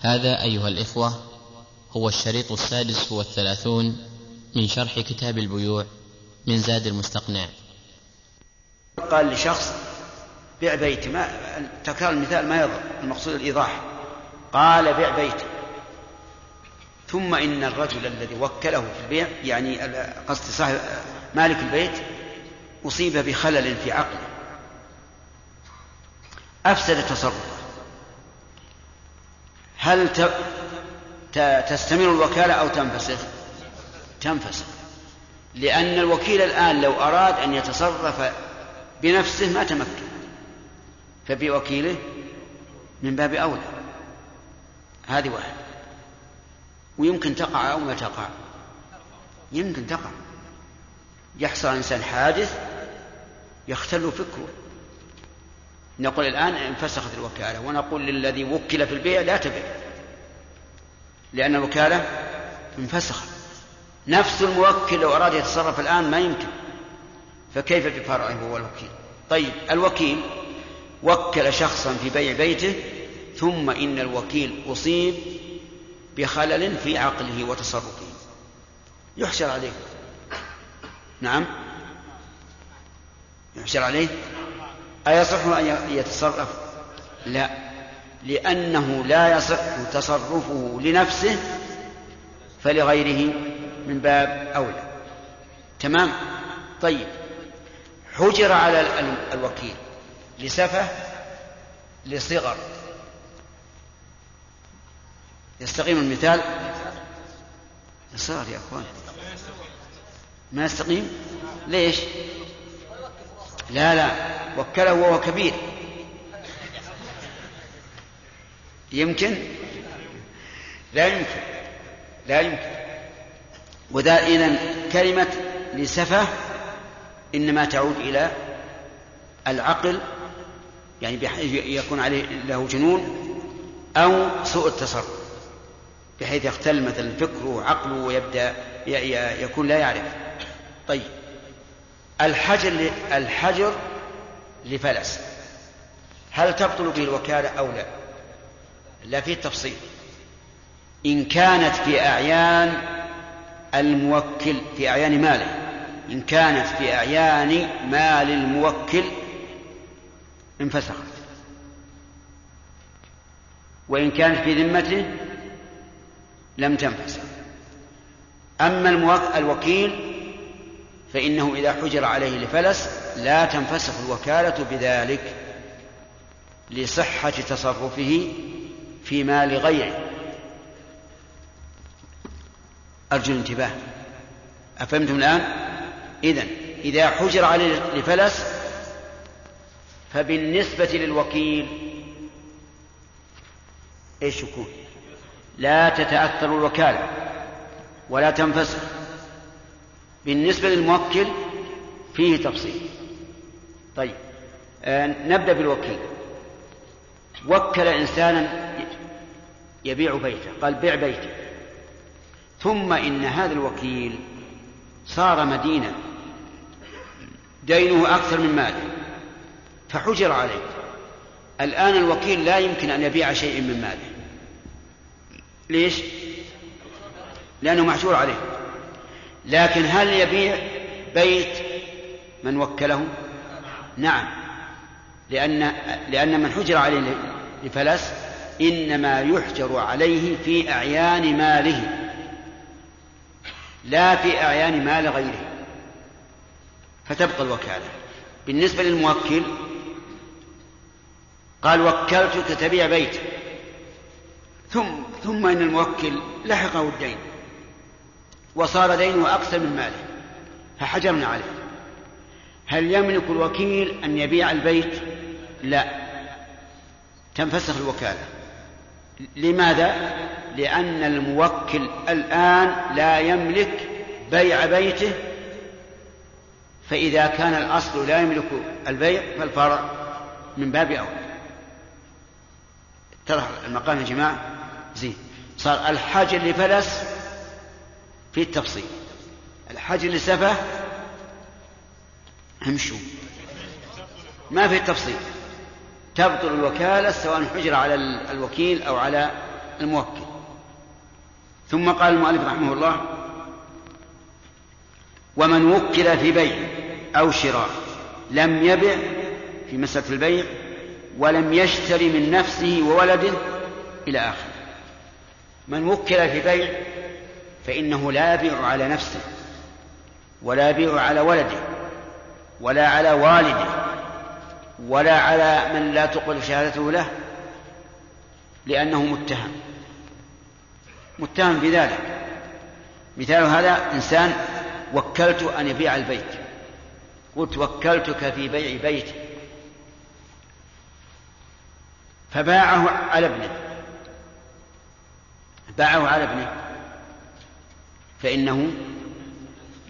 هذا أيها الإخوة هو الشريط السادس والثلاثون من شرح كتاب البيوع من زاد المستقنع. قال لشخص بيع بيتي ما تكرار المثال ما يضر المقصود الإيضاح. قال بيع بيتي ثم إن الرجل الذي وكله في البيع يعني قصد صاحب مالك البيت أصيب بخلل في عقله. أفسد تصرفه. هل تستمر الوكالة أو تنفسخ؟ تنفسخ. لأن الوكيل الآن لو أراد أن يتصرف بنفسه ما تمكن. فبوكيله من باب أولى. هذه واحدة. ويمكن تقع أو ما تقع. يمكن تقع. يحصل الإنسان حادث يختل فكره. نقول الآن انفسخت الوكالة ونقول للذي وكل في البيع لا تبع لأن الوكالة انفسخت. نفس الموكل لو أراد يتصرف الآن ما يمكن. فكيف بفرعه هو الوكيل؟ طيب الوكيل وكل شخصا في بيع بيته ثم إن الوكيل أصيب بخلل في عقله وتصرفه. يحشر عليه. نعم؟ يحشر عليه؟ أيصح أن يتصرف؟ لا. لأنه لا يصح تصرفه لنفسه فلغيره من باب أولى. تمام؟ طيب. حجر على الوكيل لسفة لصغر. يستقيم المثال؟ صغر يا أخوان. ما يستقيم؟ ليش؟ لا لا. وكله وهو كبير. يمكن؟ لا يمكن. لا يمكن. وذا إذا كلمة لسفة إنما تعود إلى العقل يعني بحيث يكون عليه له جنون أو سوء التصرف بحيث يختل مثلا فكره وعقله ويبدأ يكون لا يعرف. طيب. الحجر الحجر لفلس. هل تبطل به الوكالة أو لا؟ لا فيه تفصيل إن كانت في أعيان الموكل في أعيان ماله. إن كانت في أعيان مال الموكل انفسخت. وإن كانت في ذمته لم تنفسخ. أما الوكيل فإنه إذا حجر عليه لفلس لا تنفسخ الوكالة بذلك لصحة تصرفه في مال غيره أرجو الانتباه أفهمتم الآن؟ إذا إذا حجر عليه لفلس فبالنسبة للوكيل إيش يكون؟ لا تتأثر الوكالة ولا تنفسخ بالنسبة للموكل فيه تفصيل طيب. آه نبدأ بالوكيل. وكل إنسانا يبيع بيته قال بيع بيته. ثم إن هذا الوكيل صار مدينا دينه أكثر من ماله فحجر عليه. الآن الوكيل لا يمكن أن يبيع شيء من ماله. ليش؟ لأنه محجور عليه. لكن هل يبيع بيت من وكله؟ نعم. لأن لأن من حجر عليه لفلس إنما يحجر عليه في أعيان ماله. لا في أعيان مال غيره. فتبقى الوكالة. بالنسبة للموكل قال وكلتك تبيع بيت. ثم ثم إن الموكل لحقه الدين. وصار دينه أكثر من ماله. فحجرنا عليه. هل يملك الوكيل أن يبيع البيت؟ لا. تنفسخ الوكالة. لماذا؟ لأن الموكل الآن لا يملك بيع بيته فإذا كان الأصل لا يملك البيع فالفرع من باب اولى ترى المقام يا جماعة؟ زين. صار الحجر لفلس في التفصيل. الحجر لسفة همشوا ما في التفصيل تبطل الوكالة سواء حجر على الوكيل أو على الموكل. ثم قال المؤلف رحمه الله ومن وكل في بيع أو شراء لم يبع في مسألة البيع ولم يشتري من نفسه وولده إلى آخره. من وكل في بيع فإنه لا يبيع على نفسه ولا يبيع على ولده. ولا على والده ولا على من لا تقبل شهادته له لأنه متهم. متهم بذلك. مثال هذا إنسان وكلت أن يبيع البيت. قلت وكلتك في بيع بيتي. فباعه على ابنه. باعه على ابنه. فإنه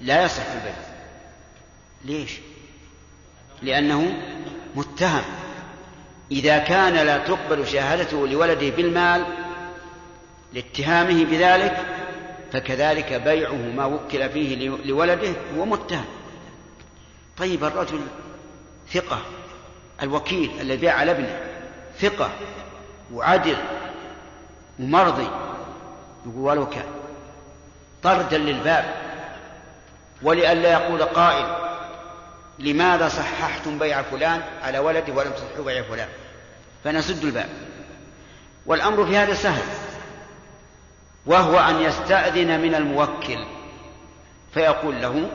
لا يصح البيع. ليش؟ لأنه متهم. إذا كان لا تقبل شهادته لولده بالمال لاتهامه بذلك فكذلك بيعه ما وكل فيه لولده هو متهم. طيب الرجل ثقة الوكيل الذي باع على ابنه ثقة وعدل ومرضي يقول ولو كان طردا للباب ولئلا يقول قائل لماذا صححتم بيع فلان على ولده ولم تصححوا بيع فلان؟ فنسد الباب. والأمر في هذا سهل وهو أن يستأذن من الموكل فيقول له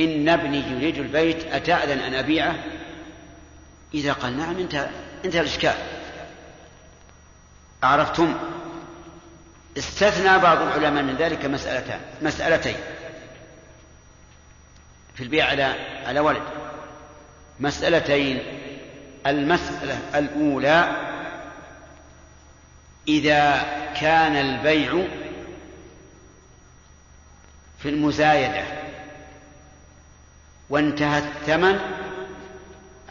إن ابني يريد البيت أتأذن أن أبيعه؟ إذا قال نعم انتهى انتهى الإشكال. عرفتم استثنى بعض العلماء من ذلك مسألتان مسألتين. في البيع على على ولد. مسألتين. المسألة الأولى إذا كان البيع في المزايدة وانتهى الثمن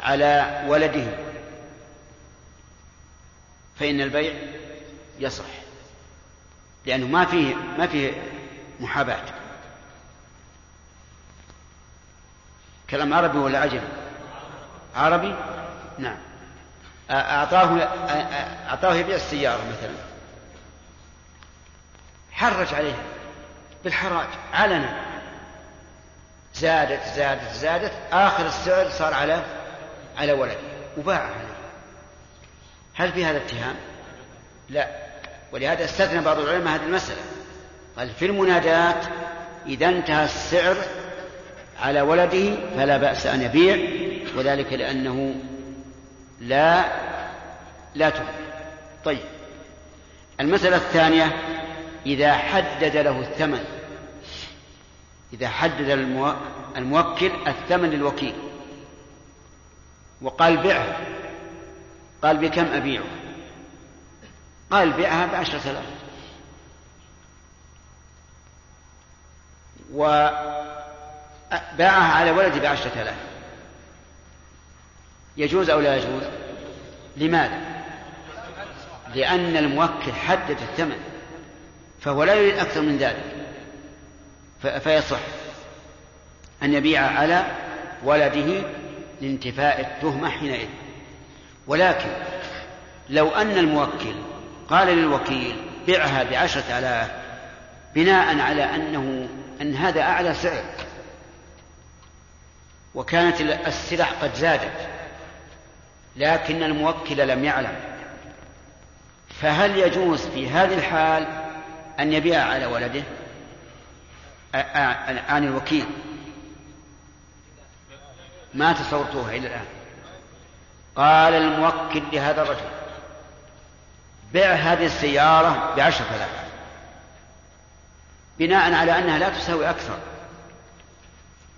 على ولده فإن البيع يصح لأنه ما فيه ما فيه محاباة. كلام عربي ولا عجمي؟ عربي؟ نعم. أعطاه أعطاه يبيع السيارة مثلا. حرج عليها بالحراج علنا. زادت زادت زادت. آخر السعر صار على على ولد وباع عليه. هل في هذا اتهام؟ لا. ولهذا استثنى بعض العلماء هذه المسألة. قال في المنادات إذا انتهى السعر على ولده فلا بأس أن يبيع وذلك لأنه لا لا تبيع. طيب. المسألة الثانية إذا حدد له الثمن إذا حدد الموكل الثمن للوكيل وقال بعه قال بكم أبيعه؟ قال بيعها بعشرة آلاف. وباعها على ولدي بعشرة آلاف. يجوز أو لا يجوز؟ لماذا؟ لأن الموكل حدد الثمن فهو لا يريد أكثر من ذلك فيصح أن يبيع على ولده لانتفاء التهمة حينئذ. ولكن لو أن الموكل قال للوكيل بعها بعشرة آلاف بناء على أنه أن هذا أعلى سعر وكانت السلع قد زادت لكن الموكل لم يعلم. فهل يجوز في هذه الحال أن يبيع على ولده؟ عن الوكيل. ما تصورتوها إلى الآن؟ قال الموكل لهذا الرجل بع هذه السيارة بعشرة آلاف بناء على أنها لا تساوي أكثر.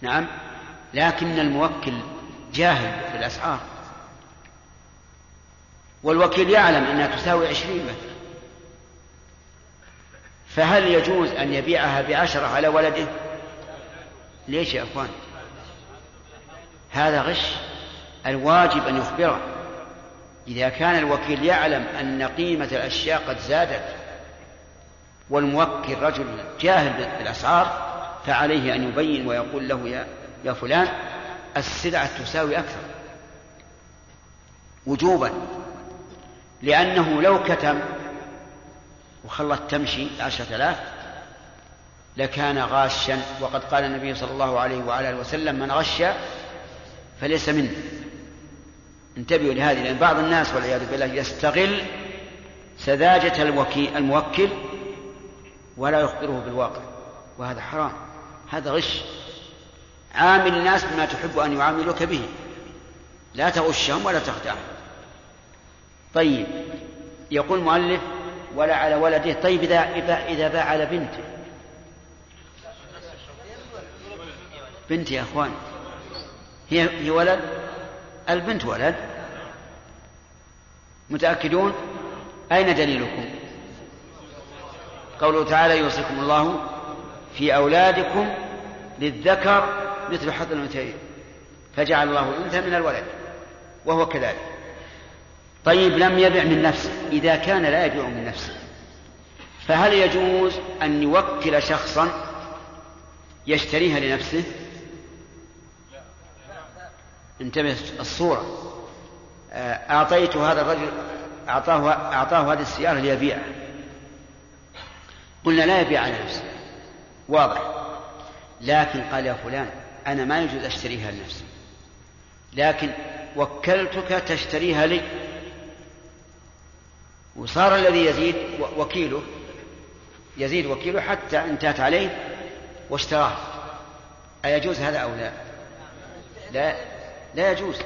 نعم؟ لكن الموكل جاهل في الأسعار. والوكيل يعلم أنها تساوي عشرين مثلا فهل يجوز أن يبيعها بعشرة على ولده؟ ليش يا أخوان؟ هذا غش الواجب أن يخبره. إذا كان الوكيل يعلم أن قيمة الأشياء قد زادت والموكل رجل جاهل بالأسعار فعليه أن يبين ويقول له يا, يا فلان السلعة تساوي أكثر. وجوبا. لأنه لو كتم وخلت تمشي عشرة آلاف لكان غاشا. وقد قال النبي صلى الله عليه وعلى آله وسلم من غش فليس منه انتبهوا لهذه لأن بعض الناس والعياذ بالله يستغل سذاجة الوكيل الموكل ولا يخبره بالواقع. وهذا حرام. هذا غش. عامل الناس بما تحب أن يعاملوك به. لا تغشهم ولا تخدعهم طيب يقول المؤلف ولا على ولده. طيب إذا إذا باع على بنته بنت يا أخوان. هي هي ولد؟ البنت ولد. متأكدون؟ أين دليلكم؟ قوله تعالى يوصيكم الله في أولادكم للذكر مثل حظ الأنثيين فجعل الله الأنثى من الولد وهو كذلك. طيب لم يبع من نفسه إذا كان لا يبيع من نفسه فهل يجوز أن يوكل شخصا يشتريها لنفسه؟ انتبه الصورة. آه، أعطيت هذا الرجل أعطاه أعطاه هذه السيارة ليبيعها قلنا لا يبيع على نفسه واضح. لكن قال يا فلان أنا ما يجوز أشتريها لنفسي. لكن وكلتك تشتريها لي. وصار الذي يزيد وكيله يزيد وكيله حتى انتهت عليه واشتراه. أيجوز هذا أو لا؟ لا لا يجوز.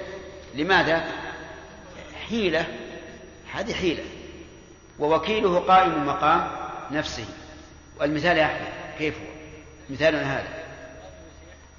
لماذا؟ حيلة هذه حيلة. ووكيله قائم مقام نفسه. والمثال يا أحمد كيف هو؟ مثالنا هذا.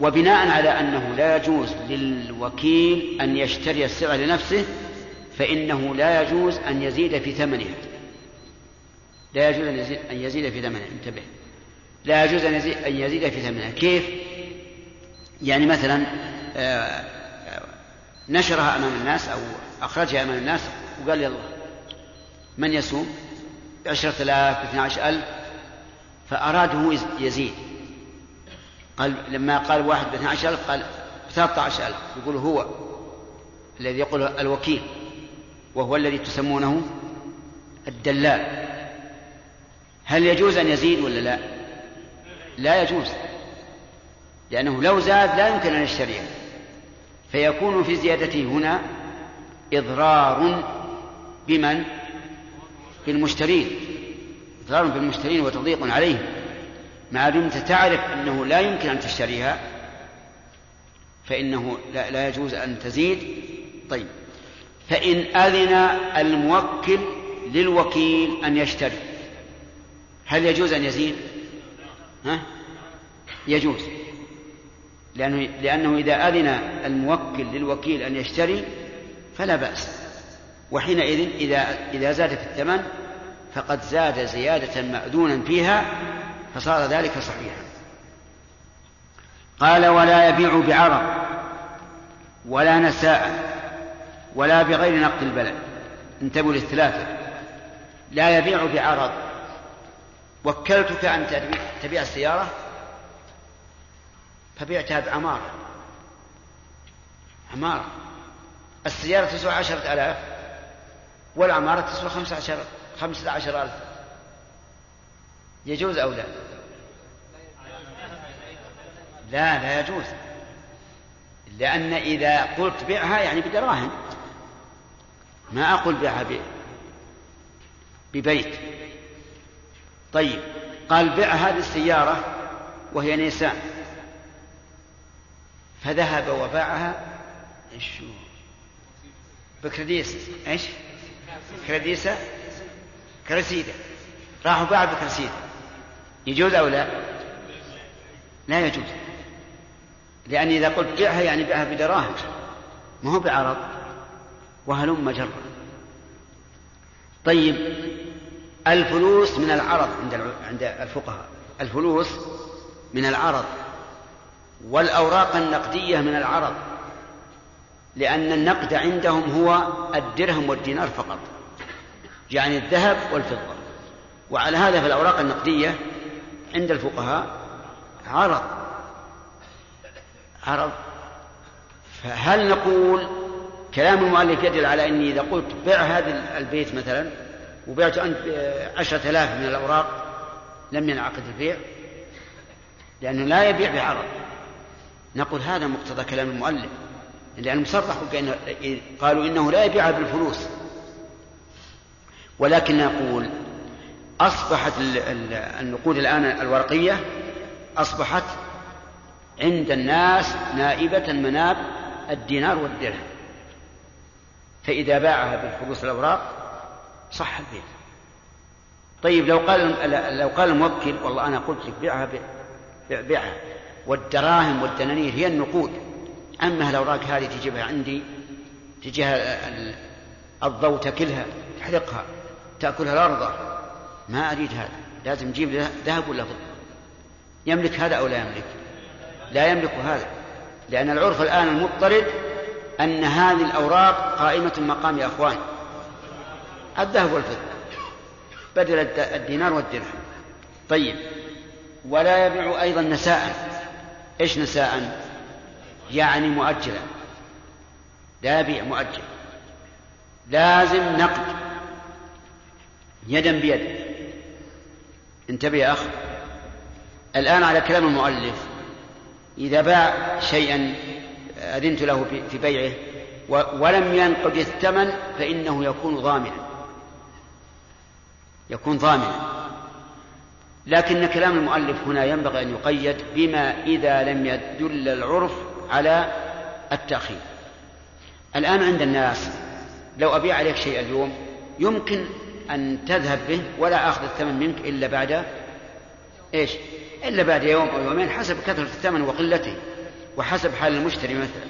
وبناء على أنه لا يجوز للوكيل أن يشتري السلعة لنفسه فإنه لا يجوز أن يزيد في ثمنها لا يجوز أن يزيد, أن يزيد في ثمنها انتبه. لا يجوز أن يزيد, أن يزيد في ثمنها كيف؟ يعني مثلا آه، نشرها أمام الناس أو أخرجها أمام الناس وقال يلا من يسوم بعشرة آلاف باثنى عشر ألف. فأراد هو يزيد. قال لما قال واحد باثنى عشر ألف قال بثلاثة عشر ألف. يقول هو الذي يقول الوكيل وهو الذي تسمونه الدلال. هل يجوز أن يزيد ولا لا؟ لا يجوز. لأنه لو زاد لا يمكن أن يشتريه. فيكون في زيادته هنا إضرار بمن؟ بالمشترين. إضرار بالمشترين وتضييق عليهم. ما دمت تعرف أنه لا يمكن أن تشتريها فإنه لا, لا يجوز أن تزيد طيب فإن أذن الموكل للوكيل أن يشتري هل يجوز أن يزيد؟ ها؟ يجوز لأنه, لأنه إذا أذن الموكل للوكيل أن يشتري فلا بأس وحينئذ إذا إذا زاد في الثمن فقد زاد زيادة مأذونا فيها فصار ذلك صحيحا. قال ولا يبيع بعرض ولا نساء ولا بغير نقد البلد. انتبهوا للثلاثة. لا يبيع بعرض وكلتك أن تبيع السيارة؟ فبعتها بعمارة عمارة السيارة تسوى عشرة آلاف والعمارة تسوى خمسة عشر خمسة عشر ألف يجوز أو لا؟ لا لا يجوز. لأن إذا قلت بيعها يعني بدراهم. ما أقول بيعها ببيت. طيب قال بيع هذه السيارة وهي نيسان. فذهب وباعها إيش؟ بكرديس إيش؟ كرديسة كرسيدة. راحوا باعوا بكرسيدة. يجوز أو لا؟ لا يجوز. لأن إذا قلت بيعها يعني بيعها بدراهم. ما هو بعرض. وهلم جرا طيب الفلوس من العرض عند عند الفقهاء. الفلوس من العرض. والأوراق النقدية من العرض. لأن النقد عندهم هو الدرهم والدينار فقط. يعني الذهب والفضة. وعلى هذا فالأوراق النقدية عند الفقهاء عرض. عرض. فهل نقول كلام المؤلف يدل على أني إذا قلت بع هذا البيت مثلا وبعت أنت عشرة آلاف من الأوراق لم ينعقد البيع؟ لأنه لا يبيع بعرض. نقول هذا مقتضى كلام المؤلف لأن المصرح قالوا إنه لا يبيعها بالفلوس. ولكن نقول أصبحت النقود الآن الورقية أصبحت عند الناس نائبة مناب الدينار والدرهم. فإذا باعها بالفلوس الأوراق صح البيع. طيب لو قال لو قال الموكل والله أنا قلت لك بيعها بيعها. والدراهم والدنانير هي النقود. أما الأوراق هذه تجيبها عندي تجيها الضوء تاكلها تحرقها تأكلها الأرض. ما أريد هذا. لازم تجيب ذهب ولا فضة؟ يملك هذا أو لا يملك؟ لا يملك هذا. لأن العرف الآن المضطرد أن هذه الأوراق قائمة مقام يا أخوان. الذهب والفضة. بدل الدينار والدرهم. طيب. ولا يبيع أيضا نساء. إيش نساء؟ يعني مؤجلا لا يبيع مؤجل. لازم نقد. يدا بيد انتبه يا أخ. الآن على كلام المؤلف. إذا باع شيئا أذنت له في بيعه ولم ينقض الثمن فإنه يكون ضامنا. يكون ضامنا. لكن كلام المؤلف هنا ينبغي أن يقيد بما إذا لم يدل العرف على التأخير. الآن عند الناس لو أبيع عليك شيء اليوم يمكن أن تذهب به ولا أخذ الثمن منك إلا بعد إيش؟ إلا بعد يوم أو يومين حسب كثرة الثمن وقلته وحسب حال المشتري مثلا.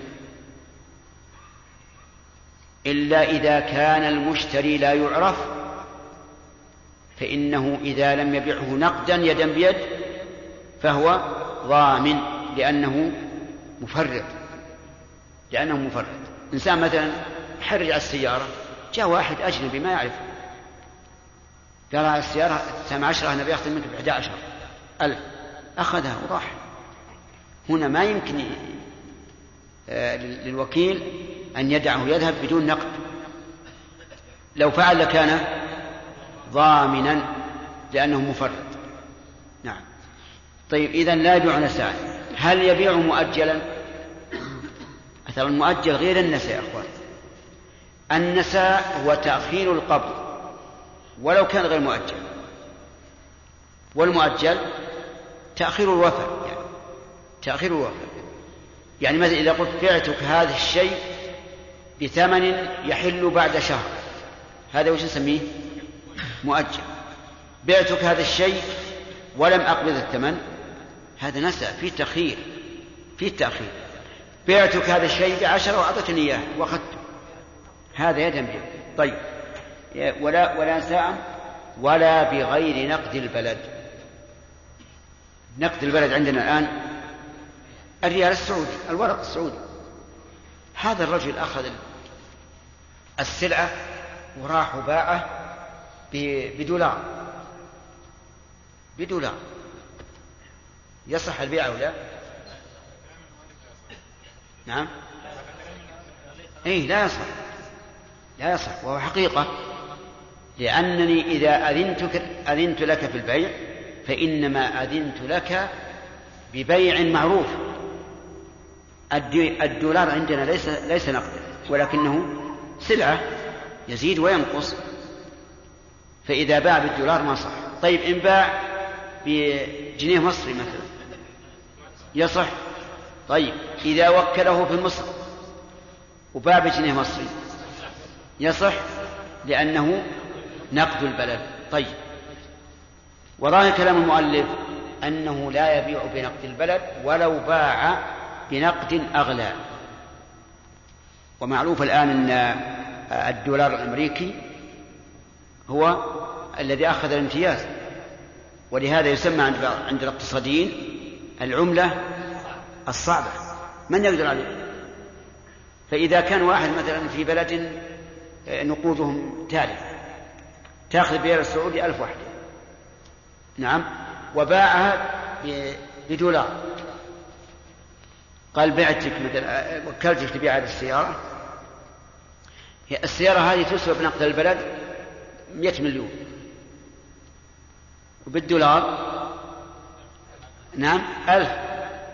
إلا إذا كان المشتري لا يعرف فإنه إذا لم يبعه نقدا يدا بيد فهو ضامن لأنه مفرط. لأنه مفرط. إنسان مثلا حرج على السيارة جاء واحد أجنبي ما يعرف قال السيارة الساعة عشرة أنا بيأخذ منك بإحدى عشر. ألف. أخذها وراح. هنا ما يمكن آه، للوكيل أن يدعه يذهب بدون نقد. لو فعل لكان ضامنا لأنه مفرط. نعم. طيب إذا لا يبيع نساء هل يبيع مؤجلا؟ مثلا المؤجل غير النساء يا أخوان. النساء هو تأخير القبض. ولو كان غير مؤجل. والمؤجل تأخير الوفاء يعني تأخير الوفاء يعني مثلا إذا قلت بعتك هذا الشيء بثمن يحل بعد شهر هذا وش نسميه؟ مؤجل. بعتك هذا الشيء ولم أقبض الثمن هذا نسى في تأخير في تأخير. بعتك هذا الشيء بعشرة وأعطتني إياه وأخذته. هذا يدم طيب. ولا ولا ساعة ولا بغير نقد البلد. نقد البلد عندنا الآن الريال السعودي الورق السعودي. هذا الرجل أخذ السلعة وراح وباعه بدولار. بدولار. يصح البيع أو لا؟ نعم. اي لا يصح. لا يصح وهو حقيقة. لأنني إذا أذنتك أذنت لك في البيع فإنما أذنت لك ببيع معروف. الدولار عندنا ليس ليس نقدا ولكنه سلعة يزيد وينقص. فإذا باع بالدولار ما صح. طيب إن باع بجنيه مصري مثلا يصح؟ طيب إذا وكله في مصر وباع بجنيه مصري يصح؟ لأنه نقد البلد. طيب. وظاهر كلام المؤلف أنه لا يبيع بنقد البلد ولو باع بنقد أغلى. ومعروف الآن أن الدولار الأمريكي هو الذي أخذ الامتياز. ولهذا يسمى عند عند الاقتصاديين العملة الصعبة. من يقدر عليه؟ فإذا كان واحد مثلا في بلد آه، نقودهم تالفة تأخذ بريال السعودي ألف وحدة نعم. وباعها بدولار. قال بعتك مثلا وكلتك تبيع هذه السيارة. السيارة هذه تسوى بنقد البلد 100 مليون. وبالدولار نعم ألف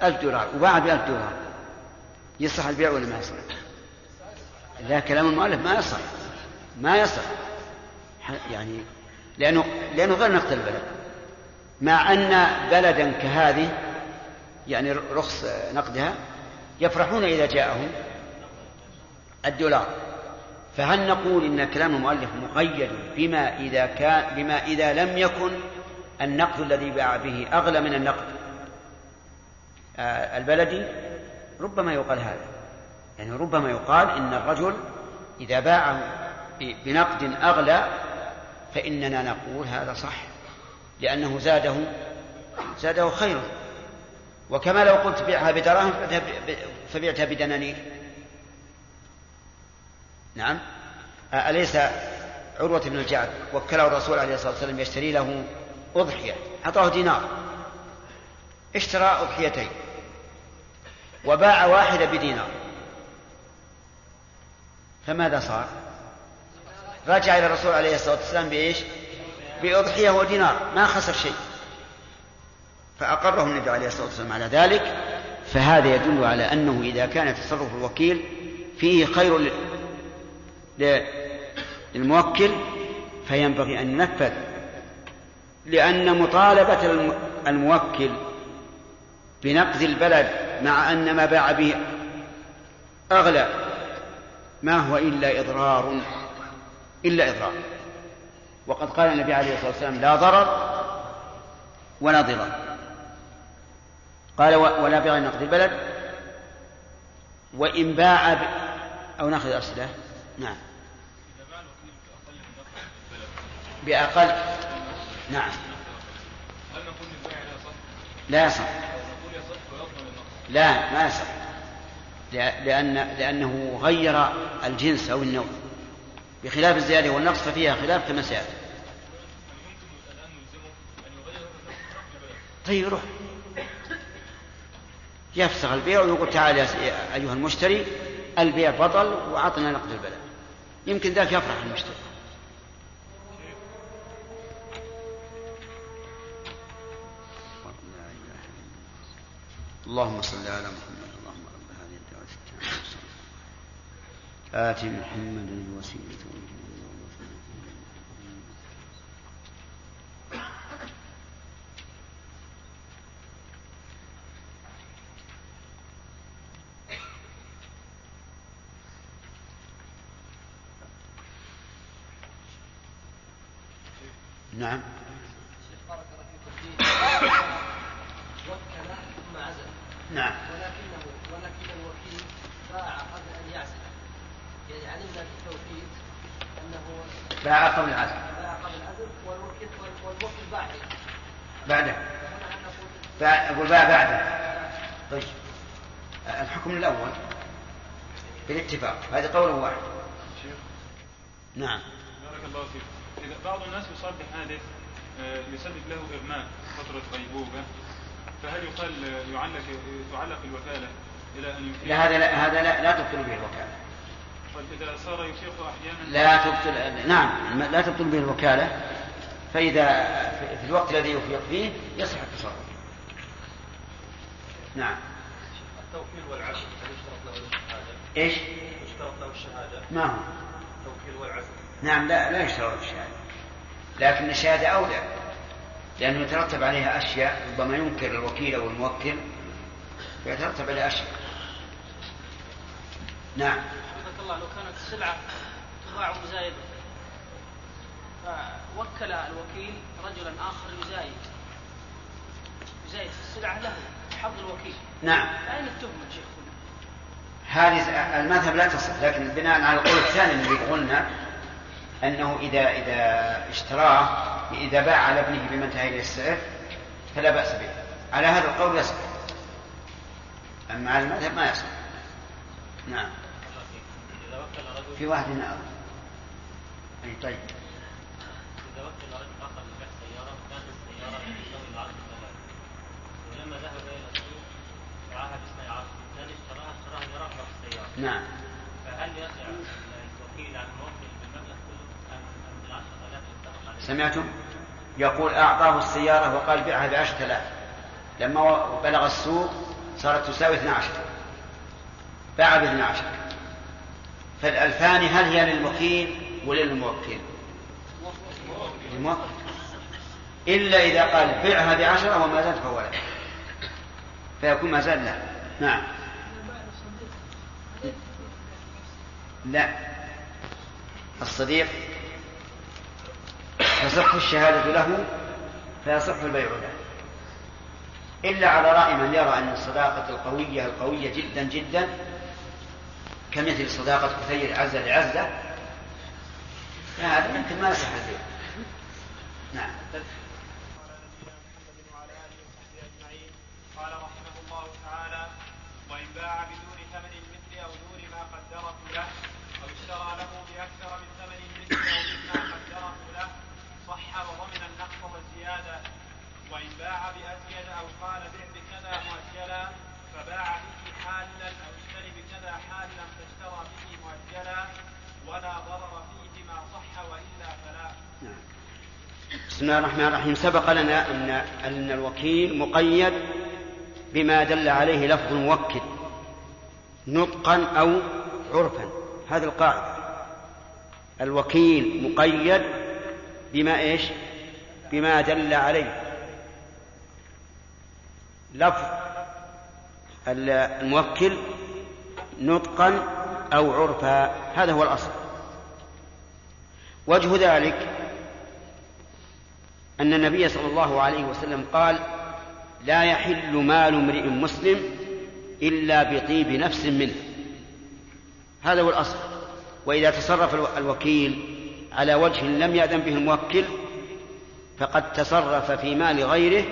ألف دولار. وباع بألف دولار. يصح البيع ولا ما يصح؟ لا كلام المؤلف ما يصح. ما يصح. يعني لأنه لأنه غير نقد البلد. مع أن بلدا كهذه يعني رخص نقدها يفرحون إذا جاءهم الدولار. فهل نقول إن كلام المؤلف مقيد بما إذا كان بما إذا لم يكن النقد الذي باع به أغلى من النقد؟ آه، البلدي ربما يقال هذا. يعني ربما يقال إن الرجل إذا باع بنقد أغلى فإننا نقول هذا صح لأنه زاده زاده خيرا. وكما لو قلت بيعها بدراهم فبعتها بدنانير. نعم. أليس عروة بن الجعد وكله الرسول عليه الصلاة والسلام يشتري له أضحية؟ أعطاه دينار. اشترى أضحيتين. وباع واحدة بدينار. فماذا صار؟ رجع إلى الرسول عليه الصلاة والسلام بإيش؟ بأضحية ودينار ما خسر شيء. فأقره النبي عليه الصلاة والسلام على ذلك فهذا يدل على أنه إذا كان تصرف الوكيل فيه خير للموكل فينبغي أن ينفذ. لأن مطالبة الموكل بنقد البلد مع أن ما باع به أغلى ما هو إلا إضرار. إلا إضرار. وقد قال النبي عليه الصلاة والسلام لا ضرر ولا ضرار. قال ولا بغير نقد البلد. وإن باع ب... أو ناخذ الأسئلة نعم. بأقل. نعم. لا يصح. لا ما يصح. لأن لأنه غير الجنس أو النوع. بخلاف الزيادة والنقص ففيها خلاف كما سيأتي. طيب روح. يفسخ البيع ويقول تعال يا أيها المشتري البيع بطل وأعطنا نقد البلد يمكن ذاك يفرح المشتري. اللهم صل على محمد اللهم رب هذه الدعوة آت محمد الوسيلة. نعم. نعم. ولكنه ولكن الوكيل باع قبل ان يعزل يعني علمنا في التوكيد انه باع قبل العزل باع قبل العزل والوكيل والوكيل باع بعده. أقول باع بعده. طيب. الحكم الأول بالاتفاق. هذا قول واحد. نعم. بارك الله فيك. إذا بعض الناس يصاب بحادث آه، يسبب له إغماء فترة غيبوبة فهل يقال يعلق تعلق الوكالة إلى أن لا هذا لا هذا لا, لا تبطل به الوكالة. إذا صار يفيق أحيانا لا تبطل نعم لا تبطل به الوكالة. فإذا في الوقت الذي يفيق فيه يصح التصرف. نعم. التوكيل والعزم هل يشترط له الشهادة؟ إيش؟ يشترط له الشهادة؟ ما هو؟ التوكيل والعزم. نعم لا لا يشترط الشهادة. لكن الشهادة أولى. لأنه يترتب عليها أشياء ربما ينكر الوكيل أو الموكل فيترتب عليها أشياء. نعم. الله لو كانت السلعة تباع مزايدة فوكل الوكيل رجلا آخر يزايد. يزايد في السلعة له حظ الوكيل. نعم. أين التهمة شيخ؟ هذه المذهب لا تصح لكن بناء على القول الثاني الذي قلنا أنه إذا إذا اشتراه إذا باع على ابنه بما انتهى إليه السعر فلا بأس به. على هذا القول يصح. أما على المذهب ما يصح. نعم. في واحد هنا أي طيب. إذا وكل رجل آخر سيارة كانت السيارة تساوي ولما ذهب إلى السوق باعها الثاني اشتراها اشتراها في السيارة. نعم. فهل الوكيل عن الموكل بالمبلغ كله؟ أم آلاف اتفق عليه؟ سمعتم؟ يقول أعطاه السيارة وقال بيعها بعشرة آلاف. لما بلغ السوق صارت تساوي 12 باع ب 12 فالألفان هل هي للوكيل ولا للموكل؟ إلا إذا قال بيعها بعشرة وما زاد فهو لك فيكون ما زاد له نعم. لا. الصديق تصح الشهادة له فيصح البيع له. إلا على رأي من يرى أن الصداقة القوية القوية جدا جدا كمثل صداقة كثير عزة لعزة. فهذا يمكن ما يصح البيع نعم قال رحمه الله تعالى وإن باع بدون ثمن المثل أو دون ما قدره له أو اشترى له بأكثر من ثمن المثل أو مما قدره له صح وضمن النقص والزيادة وإن باع بأزيد أو قال بع بكذا مؤجلا فباع به حالا أو اشتر بكذا حالا فاشترى به مؤجلا ولا ضرر فيه ما صح وإلا فلا نعم. بسم الله الرحمن الرحيم. سبق لنا أن أن الوكيل مقيد بما دل عليه لفظ الموكل نطقا أو عرفا. هذه القاعدة. الوكيل مقيد بما إيش؟ بما دل عليه. لفظ الموكل نطقا أو عرفا. هذا هو الأصل. وجه ذلك النبي صلى الله عليه وسلم قال لا يحل مال امرئ مسلم إلا بطيب نفس منه. هذا هو الأصل. وإذا تصرف الوكيل على وجه لم يأذن به الموكل فقد تصرف في مال غيره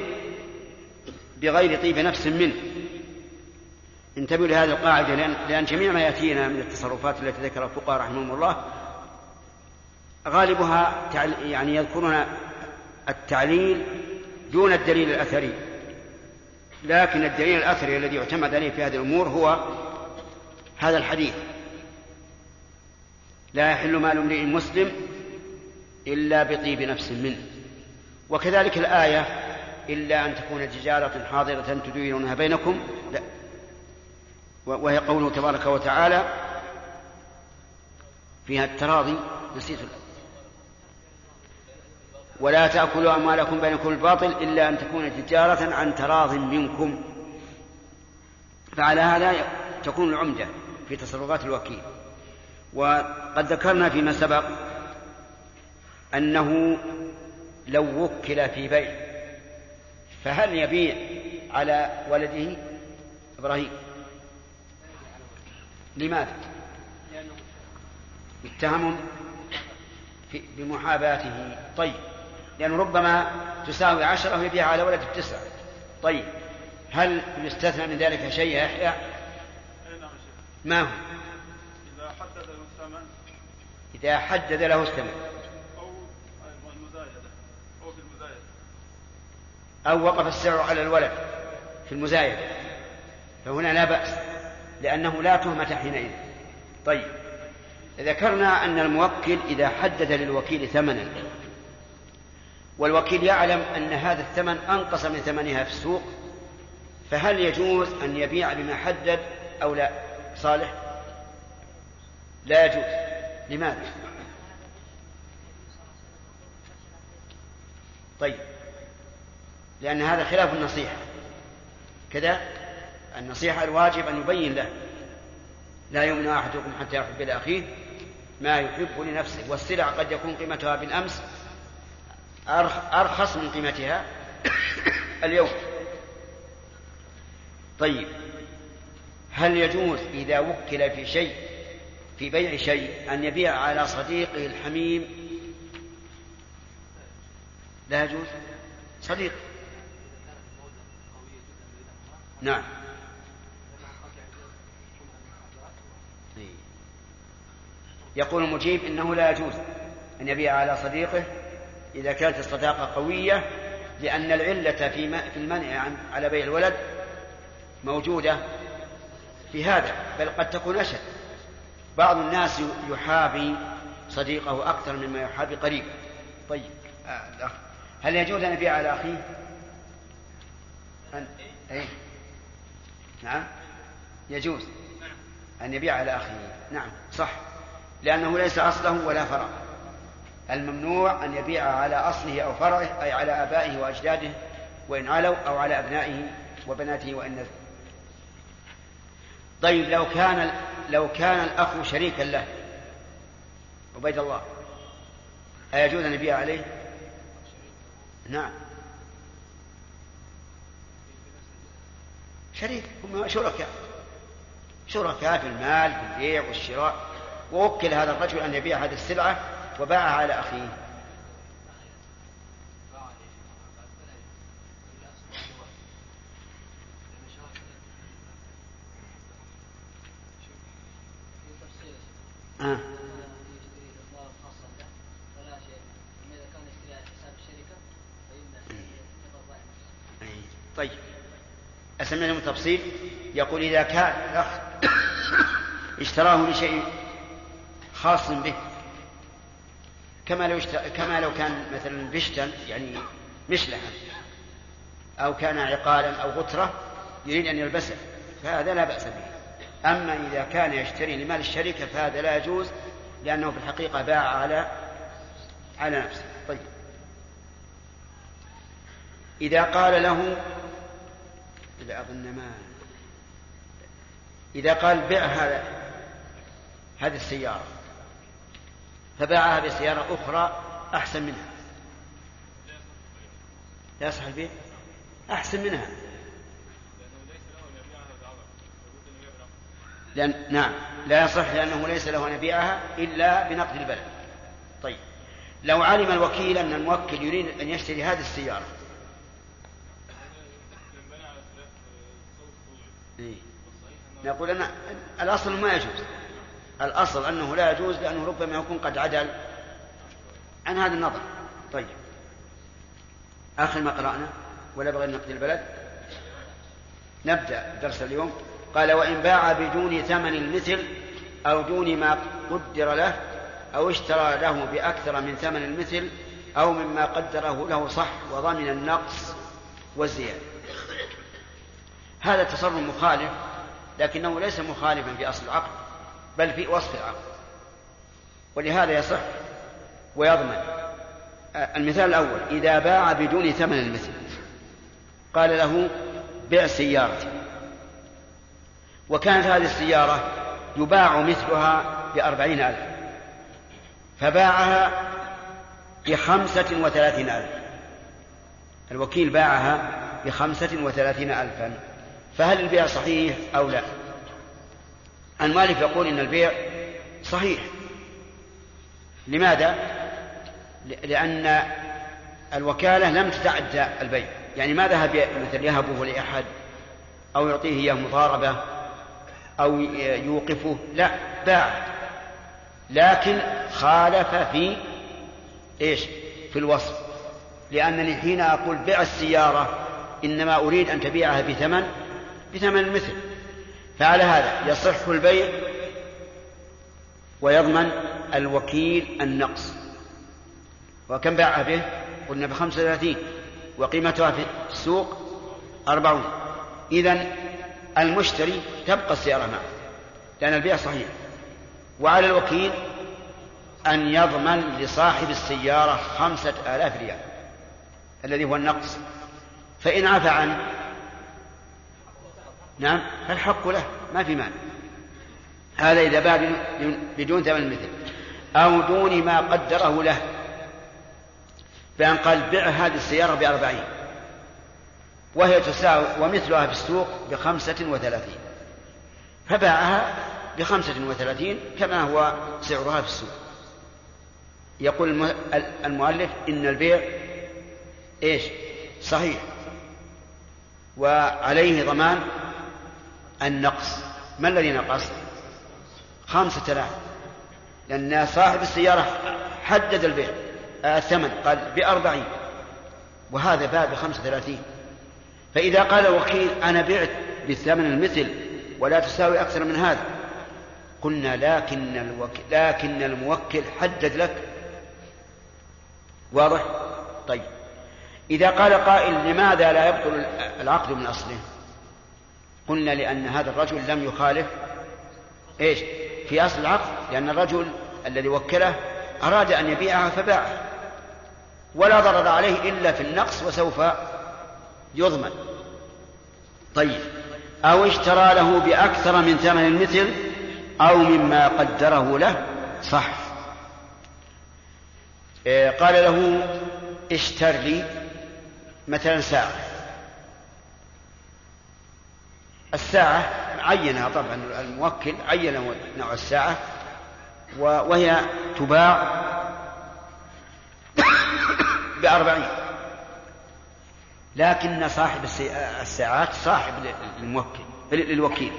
بغير طيب نفس منه. انتبهوا لهذه القاعدة لأن, لأن جميع ما يأتينا من التصرفات التي ذكرها الفقهاء رحمهم الله غالبها يعني يذكرون التعليل دون الدليل الأثري. لكن الدليل الأثري الذي يعتمد عليه في هذه الأمور هو هذا الحديث. لا يحل مال امرئ مسلم إلا بطيب نفس منه. وكذلك الآية إلا أن تكون تجارة حاضرة تديرونها بينكم. لا. وهي قوله تبارك وتعالى فيها التراضي نسيت ولا تأكلوا أموالكم بينكم الباطل إلا أن تكون تجارة عن تراض منكم. فعلى هذا تكون العمدة في تصرفات الوكيل. وقد ذكرنا فيما سبق أنه لو وكل في بيع فهل يبيع على ولده إبراهيم؟ لماذا؟ يتهم بمحاباته. طيب. لأنه ربما تساوي عشرة ويبيع على ولد التسعة. طيب هل يستثنى من ذلك شيء يا يحيى؟ ما هو؟ إذا حدد له الثمن. إذا حدد له الثمن أو المزايدة أو في المزايدة أو وقف السعر على الولد في المزايدة. فهنا لا بأس لأنه لا تهمة حينئذ. طيب ذكرنا أن الموكل إذا حدد للوكيل ثمنا. والوكيل يعلم أن هذا الثمن أنقص من ثمنها في السوق فهل يجوز أن يبيع بما حدد أو لا؟ صالح؟ لا يجوز. لماذا؟ طيب. لأن هذا خلاف النصيحة. كذا؟ النصيحة الواجب أن يبين له. لا يؤمن أحدكم حتى يحب لأخيه ما يحب لنفسه والسلع قد يكون قيمتها بالأمس أرخص من قيمتها اليوم. طيب هل يجوز إذا وكل في شيء في بيع شيء أن يبيع على صديقه الحميم؟ لا يجوز. صديق. نعم. طيب. يقول المجيب إنه لا يجوز أن يبيع على صديقه إذا كانت الصداقة قوية لأن العلة في في المنع على بيع الولد موجودة في هذا بل قد تكون أشد. بعض الناس يحابي صديقه أكثر مما يحابي قريبه طيب آه هل يجوز أن يبيع على أخيه؟ أن... أي نعم. يجوز أن يبيع على أخيه. نعم صح. لأنه ليس أصله ولا فرع. الممنوع أن يبيع على أصله أو فرعه أي على آبائه وأجداده وإن علوا أو على أبنائه وبناته وإن نزلوا طيب لو كان لو كان الأخ شريكا له عبيد الله أيجوز أن يبيع عليه؟ نعم. شريك هم شركاء. شركاء في المال في البيع والشراء. ووكل هذا الرجل أن يبيع هذه السلعة وباعها على أخيه. آه. طيب. أسمع لهم تفصيل يقول إذا كان اشتراه لشيء خاص به كما لو كما لو كان مثلا بشتا يعني مشلحا أو كان عقالا أو غترة يريد أن يلبسه فهذا لا بأس به. أما إذا كان يشتري لمال الشركة فهذا لا يجوز لأنه في الحقيقة باع على على نفسه. طيب. إذا قال له إذا أظن ما إذا قال بع هذا هذه السيارة. فباعها بسيارة أخرى أحسن منها. لا يصح البيع أحسن منها. لأن نعم. لا يصح لأنه ليس له أن يبيعها إلا بنقد البلد. طيب. لو علم الوكيل أن الموكل يريد أن يشتري هذه السيارة. إيه؟ نقول أن الأصل ما يجوز. الأصل أنه لا يجوز لأنه ربما يكون قد عدل. عن هذا النظر. طيب. آخر ما قرأنا. ولا بغير نقد البلد. نبدأ درس اليوم. قال وإن باع بدون ثمن المثل أو دون ما قدر له أو اشترى له بأكثر من ثمن المثل أو مما قدره له صح وضمن النقص والزيادة. هذا تصرف مخالف لكنه ليس مخالفا في أصل العقد. بل في وصف العقد ولهذا يصح ويضمن. المثال الأول إذا باع بدون ثمن المثل قال له بع سيارتي وكانت هذه السيارة يباع مثلها بأربعين ألف فباعها بخمسة وثلاثين ألف. الوكيل باعها بخمسة وثلاثين ألفا فهل البيع صحيح أو لا؟ المؤلف يقول إن البيع صحيح. لماذا؟ لأن الوكالة لم تتعدى البيع. يعني ما ذهب مثل يهبه لأحد أو يعطيه إياه مضاربة أو يوقفه. لا باع. لكن خالف في إيش؟ في الوصف. لأنني حين أقول بع السيارة إنما أريد أن تبيعها بثمن بثمن المثل. فعلى هذا يصح البيع ويضمن الوكيل النقص. وكم باعها به؟ قلنا بخمسة وثلاثين. وقيمتها في السوق أربعون. إذا المشتري تبقى السيارة معه لأن البيع صحيح. وعلى الوكيل أن يضمن لصاحب السيارة خمسة آلاف ريال الذي هو النقص. فإن عفى عنه نعم فالحق له ما في مانع. هذا إذا باع بدون ثمن المثل. أو دون ما قدره له. بأن قال بع هذه السيارة بأربعين. وهي تساوي ومثلها في السوق بخمسة وثلاثين. فباعها بخمسة وثلاثين كما هو سعرها في السوق. يقول المؤلف إن البيع إيش؟ صحيح. وعليه ضمان النقص. ما الذي نقص؟ خمسة آلاف. لأن صاحب السيارة حدد البيع آه، الثمن قال بأربعين. وهذا باع بخمسة وثلاثين. فإذا قال الوكيل أنا بعت بالثمن المثل ولا تساوي أكثر من هذا. قلنا لكن الوكيل لكن الموكل حدد لك. واضح؟ طيب. إذا قال قائل لماذا لا يبطل العقد من أصله؟ قلنا لأن هذا الرجل لم يخالف إيش؟ في أصل العقد لأن الرجل الذي وكله أراد أن يبيعها فباعها ولا ضرر عليه إلا في النقص وسوف يضمن. طيب. أو اشترى له بأكثر من ثمن المثل أو مما قدره له. صح. إيه، قال له اشتر لي مثلا ساعة. الساعة عينها طبعا الموكل عين نوع الساعة وهي تباع بأربعين. لكن صاحب الساعات صاحب الموكل للوكيل.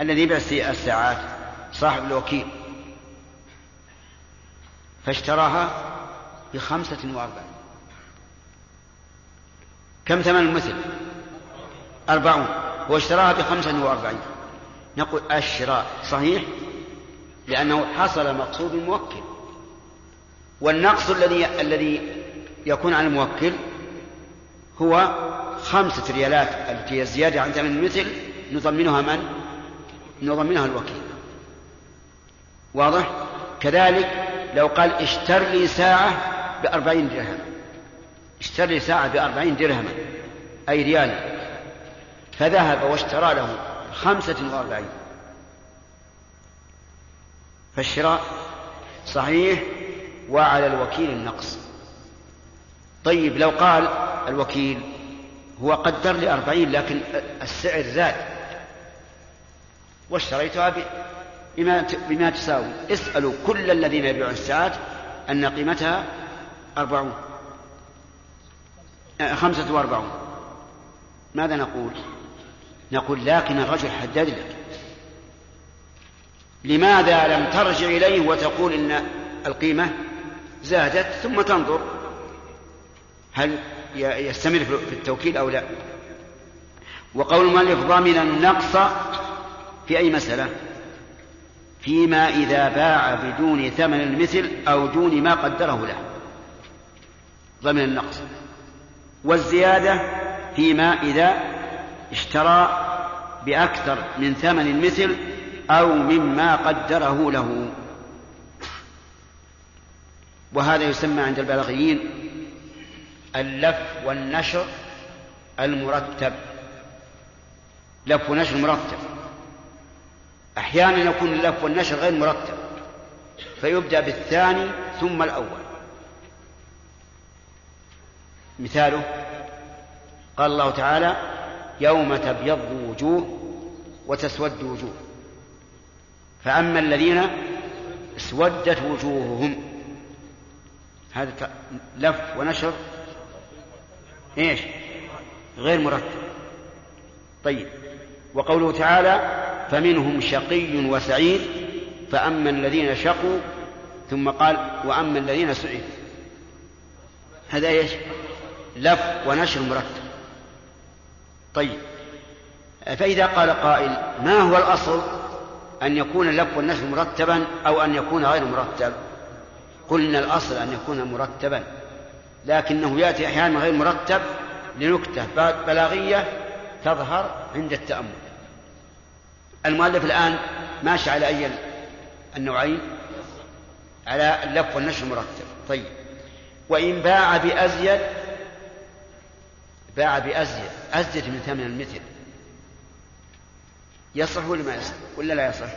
الذي يبيع الساعات صاحب الوكيل. فاشتراها بخمسة وأربعين. كم ثمن المثل؟ أربعون. واشتراها بخمسة وأربعين. نقول الشراء صحيح؟ لأنه حصل مقصود الموكل. والنقص الذي الذي يكون على الموكل هو خمسة ريالات. التي هي الزيادة عن ثمن المثل نضمنها من؟ نضمنها الوكيل. واضح؟ كذلك لو قال اشتر لي ساعة بأربعين درهم. اشتر لي ساعة بأربعين درهما أي ريالا فذهب واشترى له خمسة وأربعين. فالشراء صحيح وعلى الوكيل النقص. طيب لو قال الوكيل هو قدر لي أربعين لكن السعر زاد. واشتريتها بما, بما تساوي. اسألوا كل الذين يبيعون الساعات أن قيمتها أربعون. آه، خمسة وأربعون. ماذا نقول؟ نقول لكن الرجل حدد لك. لماذا لم ترجع إليه وتقول إن القيمة زادت؟ ثم تنظر هل يستمر في التوكيل أو لا. وقول المؤلف ضمن النقص في أي مسألة؟ فيما إذا باع بدون ثمن المثل أو دون ما قدره له. ضمن النقص. والزيادة فيما إذا اشترى بأكثر من ثمن المثل أو مما قدره له. وهذا يسمى عند البلاغيين اللف والنشر المرتب. لف ونشر مرتب. أحيانا يكون اللف والنشر غير مرتب فيبدأ بالثاني ثم الأول. مثاله قال الله تعالى يوم تبيض وجوه وتسود وجوه فأما الذين اسودت وجوههم هذا لف ونشر إيش؟ غير مرتب. طيب. وقوله تعالى فمنهم شقي وسعيد فأما الذين شقوا ثم قال وأما الذين سعدوا هذا إيش؟ لف ونشر مرتب. طيب. فإذا قال قائل ما هو الأصل أن يكون اللف والنشر مرتبا أو أن يكون غير مرتب؟ قلنا الأصل أن يكون مرتبا لكنه يأتي أحيانا غير مرتب لنكتة بلاغية تظهر عند التأمل. المؤلف الآن ماشي على أي النوعين على اللف والنشر مرتب. طيب. وإن باع بأزيد باع بأزيد أزيد من ثمن المثل. يصح ولا ما يصح؟ ولا لا يصح؟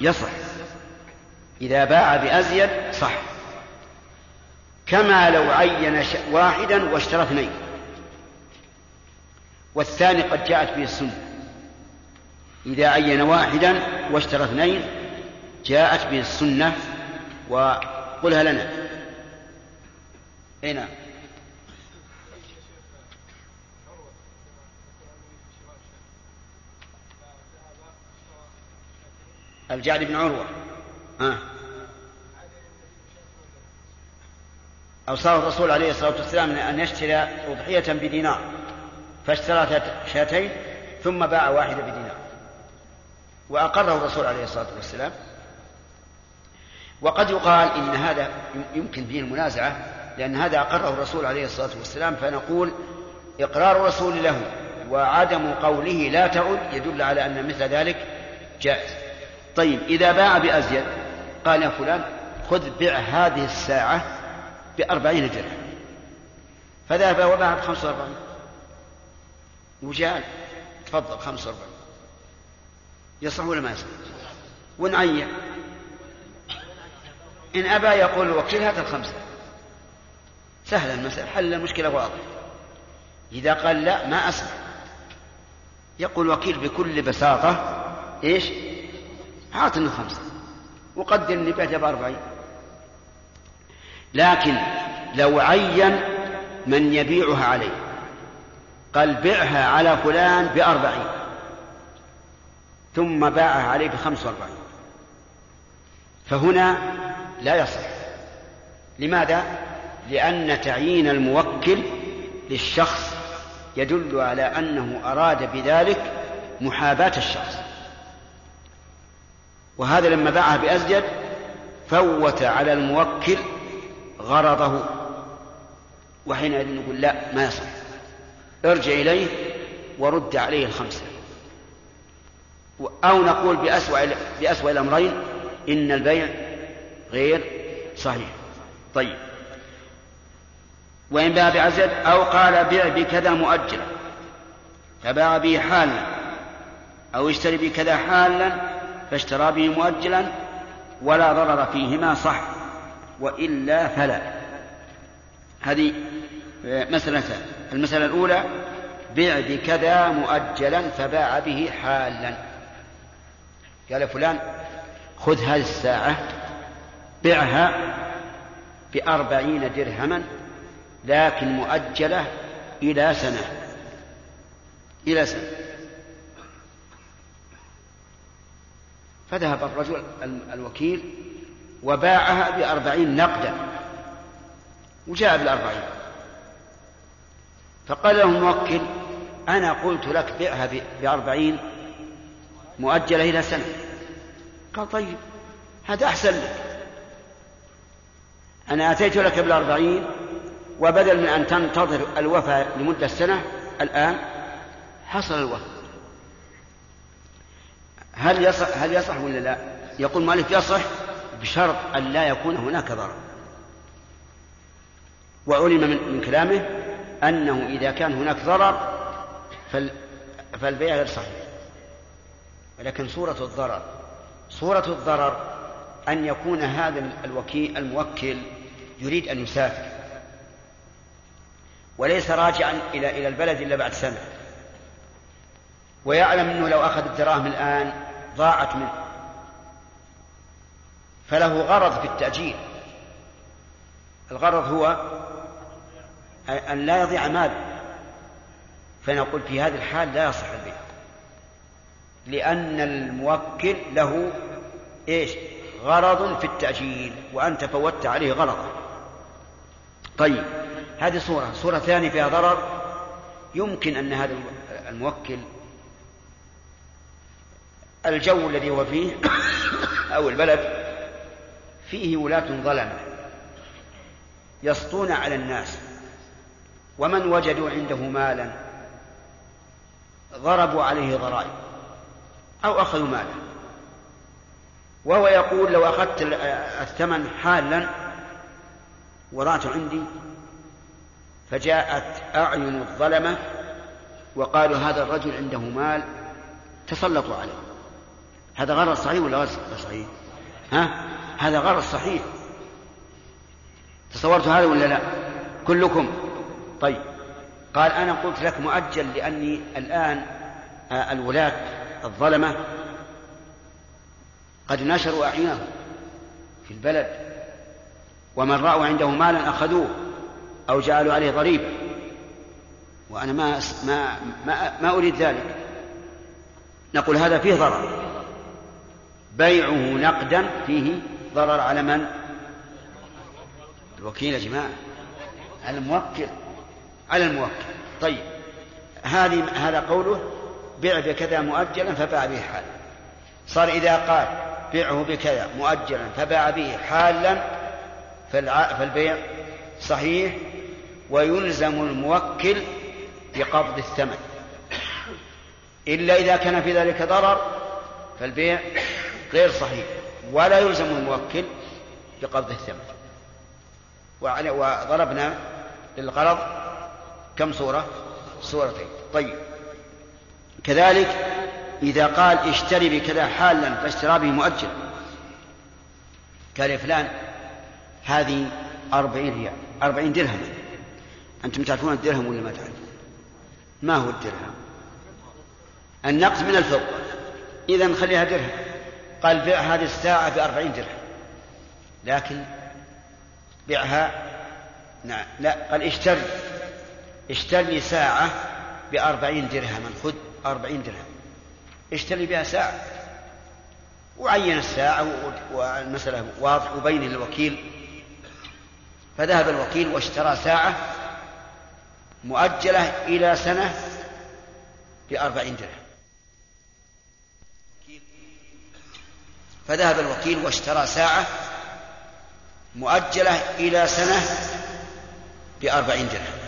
يصح. إذا باع بأزيد صح. كما لو عين واحدا واشترى اثنين. والثاني قد جاءت به السنة إذا عين واحدا واشترى اثنين جاءت به السنة وقلها لنا. أي نعم. الجعد بن عروة. ها. أوصاه الرسول عليه الصلاة والسلام أن يشتري أضحية بدينار فاشترى شاتين ثم باع واحدة بدينار. وأقره الرسول عليه الصلاة والسلام. وقد يقال إن هذا يمكن فيه المنازعة لأن هذا أقره الرسول عليه الصلاة والسلام فنقول إقرار الرسول له وعدم قوله لا تعد يدل على أن مثل ذلك جائز. طيب إذا باع بأزيد قال يا فلان خذ بع هذه الساعة بأربعين درهم. فذهب وباع بخمسة وأربعين. وجاء تفضل خمسة وأربعين. يصح ولا ما يصح؟ ونعين. إن أبى يقول الوكيل هات الخمسة. سهل المسألة حل المشكلة واضح. إذا قال لا ما أسمع. يقول الوكيل بكل بساطة إيش؟ أعطني الخمسة وقدرني بعتها بأربعين. لكن لو عين من يبيعها عليه قال بعها على فلان بأربعين. ثم باعها عليه بخمس وأربعين. فهنا لا يصح. لماذا؟ لأن تعيين الموكل للشخص يدل على أنه أراد بذلك محاباة الشخص. وهذا لما باعها بأزجد فوت على الموكل غرضه. وحينئذ نقول لا ما يصح. ارجع إليه ورد عليه الخمسة. أو نقول بأسوأ بأسوأ الأمرين إن البيع غير صحيح. طيب. وإن باع بعزد أو قال بيع بكذا مؤجلا. فباع به حالا أو اشتري بكذا حالا فاشترى به مؤجلا ولا ضرر فيهما صح وإلا فلا. هذه مسألتان المسألة الأولى بيع بكذا مؤجلا فباع به حالا. قال فلان خذ هذه الساعة بعها بأربعين درهما لكن مؤجلة إلى سنة. إلى سنة. فذهب الرجل الوكيل وباعها بأربعين نقدا. وجاء بالأربعين. فقال له الموكل أنا قلت لك بئها بأربعين مؤجلة إلى سنة. قال طيب هذا أحسن لك. أنا أتيت لك بالأربعين وبدل من أن تنتظر الوفاء لمدة سنة الآن حصل الوفاء هل يصح هل يصح ولا لا؟ يقول مالك يصح بشرط أن لا يكون هناك ضرر. وعلم من, من كلامه أنه إذا كان هناك ضرر فال فالبيع غير صحيح. ولكن صورة الضرر صورة الضرر أن يكون هذا الوكيل الموكل يريد أن يسافر. وليس راجعا إلى إلى البلد إلا بعد سنة. ويعلم أنه لو أخذ الدراهم الآن ضاعت منه. فله غرض في التأجيل. الغرض هو أن لا يضيع ماله فنقول في هذه الحال لا يصح البيع. لأن الموكل له إيش؟ غرض في التأجيل وأنت فوتت عليه غرضه. طيب. هذه صورة صورة ثانية فيها ضرر. يمكن أن هذا الموكل الجو الذي هو فيه أو البلد فيه ولاة ظلمة يسطون على الناس. ومن وجدوا عنده مالا ضربوا عليه ضرائب أو أخذوا ماله. وهو يقول لو أخذت الثمن حالا وضعته عندي فجاءت أعين الظلمة وقالوا هذا الرجل عنده مال تسلطوا عليه. هذا غرض صحيح ولا غرض صحيح؟ ها؟ هذا غرض صحيح. تصورت هذا ولا لا؟ كلكم. طيب. قال أنا قلت لك مؤجل لأني الآن الولاة الظلمة قد نشروا أعينهم في البلد ومن رأوا عنده مالا أخذوه. أو جعلوا عليه ضريبة وأنا ما ما ما, ما أريد ذلك. نقول هذا فيه ضرر. بيعه نقدا فيه ضرر على من؟ الوكيل يا جماعة. على الموكل. على الموكل. طيب. هذه هذا قوله بيع بكذا مؤجلا فباع به حالا. صار إذا قال بيعه بكذا مؤجلا فباع به حالا فالبيع صحيح ويلزم الموكل بقبض الثمن. إلا إذا كان في ذلك ضرر فالبيع غير صحيح ولا يلزم الموكل بقبض الثمن. وضربنا للغرض كم صورة؟ صورتين. طيب. كذلك إذا قال اشتري بكذا حالا فاشترى به مؤجل. قال فلان هذه أربعين ريال أربعين درهم. أنتم تعرفون الدرهم ولا ما تعرفون؟ ما هو الدرهم؟ النقد من الفضة إذا خليها درهم. قال بيع هذه الساعة بأربعين درهم. لكن بيعها نعم لا قال اشتر اشتر لي ساعة بأربعين درهما خذ أربعين درهم. اشتري بها ساعة. وعين الساعة والمسألة واضح وبين للوكيل فذهب الوكيل واشترى ساعة مؤجلة إلى سنة بأربعين درهم. فذهب الوكيل واشترى ساعة مؤجلة إلى سنة بأربعين درهم.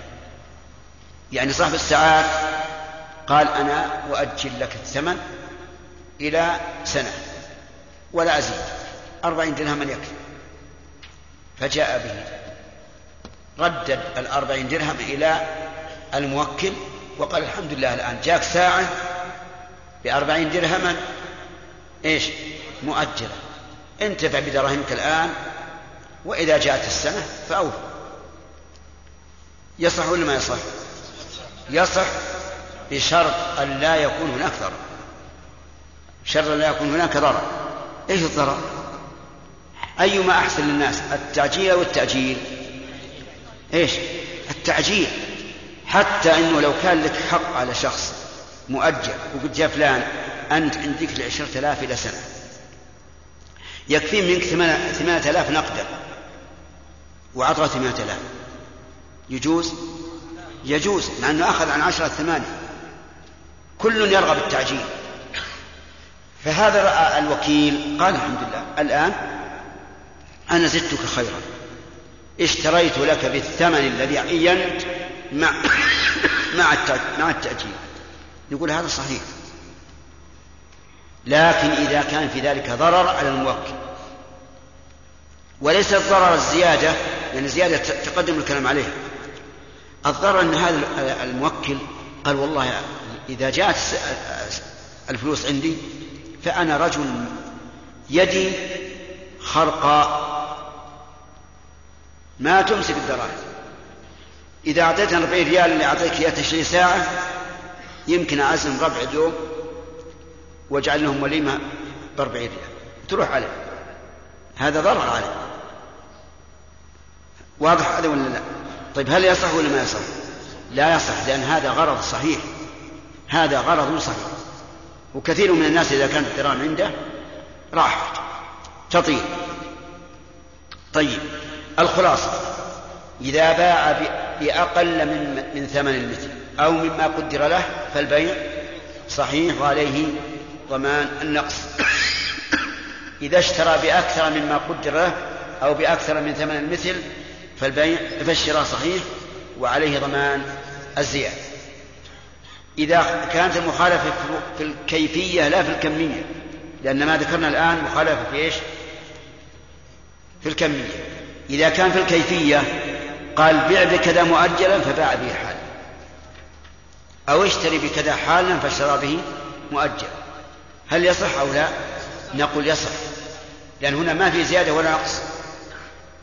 يعني صاحب الساعات قال أنا أؤجل لك الثمن إلى سنة ولا أزيد. أربعين درهما يكفي. فجاء به ردد الأربعين درهم إلى الموكل وقال الحمد لله الآن. جاك ساعة بأربعين درهما. إيش؟ مؤجلة. انتفع بدراهمك الآن وإذا جاءت السنة فأوف يصح ولا ما يصح؟ يصح بشرط أن لا يكون هناك ضرر. شرط لا يكون هناك ضرر. إيش الضرر؟ أيما أحسن للناس التعجيل أو التأجيل إيش؟ التعجيل. حتى إنه لو كان لك حق على شخص مؤجل وقلت يا فلان أنت عندك لعشرة آلاف إلى سنة. يكفي منك ثمانية آلاف نقدا. وعطى ثمانية آلاف. يجوز؟ يجوز مع أنه أخذ عن عشرة ثمانية. كل يرغب التعجيل فهذا رأى الوكيل قال الحمد لله الآن أنا زدتك خيرا. اشتريت لك بالثمن الذي عينت مع مع مع التأجيل. يقول هذا صحيح. لكن إذا كان في ذلك ضرر على الموكل. وليس الضرر الزيادة لأن الزيادة تقدم الكلام عليها الضرر أن هذا الموكل قال والله إذا جاءت الفلوس عندي فأنا رجل يدي خرقاء. ما تمسك الدراهم إذا أعطيتني 40 ريال اللي أعطيك إياه تشتري ساعة يمكن أعزم ربع دوم وأجعل لهم وليمة بأربعين ريال. تروح عليه. هذا ضرر عليه. واضح هذا ولا لا؟ طيب هل يصح ولا ما يصح؟ لا يصح لأن هذا غرض صحيح. هذا غرض صحيح. وكثير من الناس إذا كانت الدراهم عنده راحت تطير طيب الخلاصة. إذا باع بأقل من من ثمن المثل أو مما قدر له فالبيع صحيح وعليه ضمان النقص. إذا اشترى بأكثر مما قدر له أو بأكثر من ثمن المثل فالبيع فالشراء صحيح وعليه ضمان الزيادة. إذا كانت المخالفة في الكيفية لا في الكمية لأن ما ذكرنا الآن مخالفة في إيش؟ في الكمية. إذا كان في الكيفية قال بيع بكذا مؤجلا فباع به حالا. أو اشتري بكذا حالا فاشترى به مؤجلا. هل يصح أو لا؟ نقول يصح. لأن هنا ما في زيادة ولا نقص.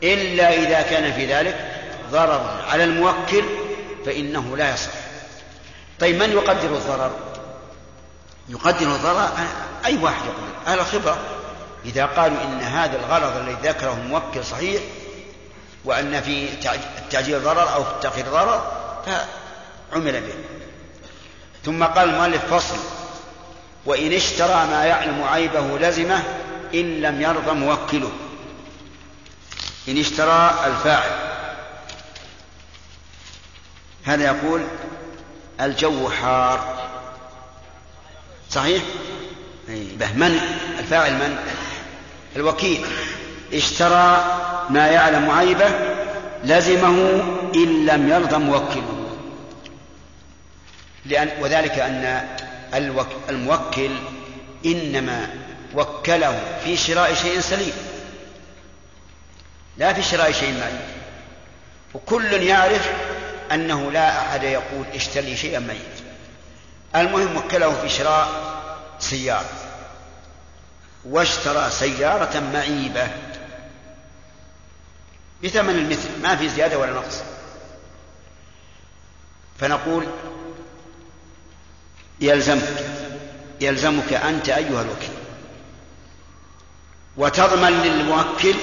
إلا إذا كان في ذلك ضرر على الموكل فإنه لا يصح. طيب من يقدر الضرر؟ يقدر الضرر أي واحد يقول أهل الخبرة. إذا قالوا إن هذا الغرض الذي ذكره الموكل صحيح وأن في التعجيل ضرر أو في التأخير ضرر فعمل به. ثم قال المؤلف فصل. وإن اشترى ما يعلم عيبه لزمه إن لم يرضى موكله. إن اشترى الفاعل. هذا يقول الجو حار. صحيح؟ به من؟ الفاعل من؟ الوكيل. اشترى ما يعلم عيبه لزمه إن لم يرضى موكله. لأن وذلك أن الموكل إنما وكله في شراء شيء سليم. لا في شراء شيء معين وكل يعرف أنه لا أحد يقول اشتري شيئا ميت. المهم وكله في شراء سيارة. واشترى سيارة معيبة. بثمن المثل ما في زيادة ولا نقص. فنقول يلزمك يلزمك أنت أيها الوكيل وتضمن للموكل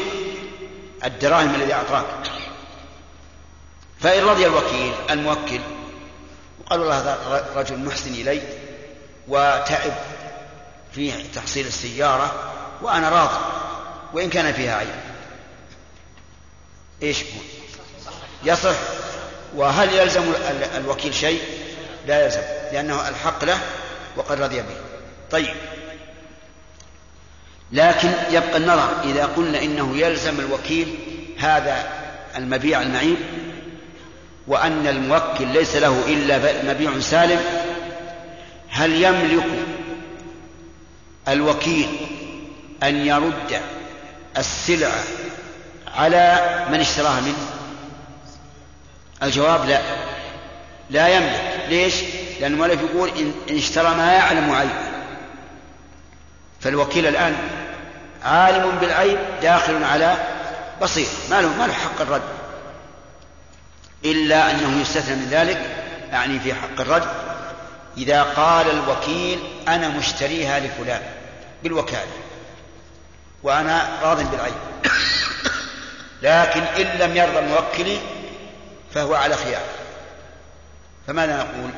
الدراهم الذي أعطاك. فإن رضي الوكيل الموكل وقال والله هذا رجل محسن إلي وتعب في تحصيل السيارة وأنا راض وإن كان فيها عيب. إيش؟ يصح. وهل يلزم الوكيل شيء؟ لا يلزم لأنه الحق له وقد رضي به. طيب. لكن يبقى النظر إذا قلنا إنه يلزم الوكيل هذا المبيع المعيب وأن الموكل ليس له إلا مبيع سالم هل يملك الوكيل أن يرد السلعة على من اشتراها منه؟ الجواب لا. لا يملك. ليش؟ لأن المؤلف يقول إن اشترى ما يعلم عيبه فالوكيل الآن عالم بالعيب داخل على بصير. ما له ما له حق الرد. إلا أنه يستثنى من ذلك يعني في حق الرد إذا قال الوكيل أنا مشتريها لفلان بالوكالة وأنا راض بالعيب. لكن إن لم يرضى الموكل فهو على خيار. فماذا نقول؟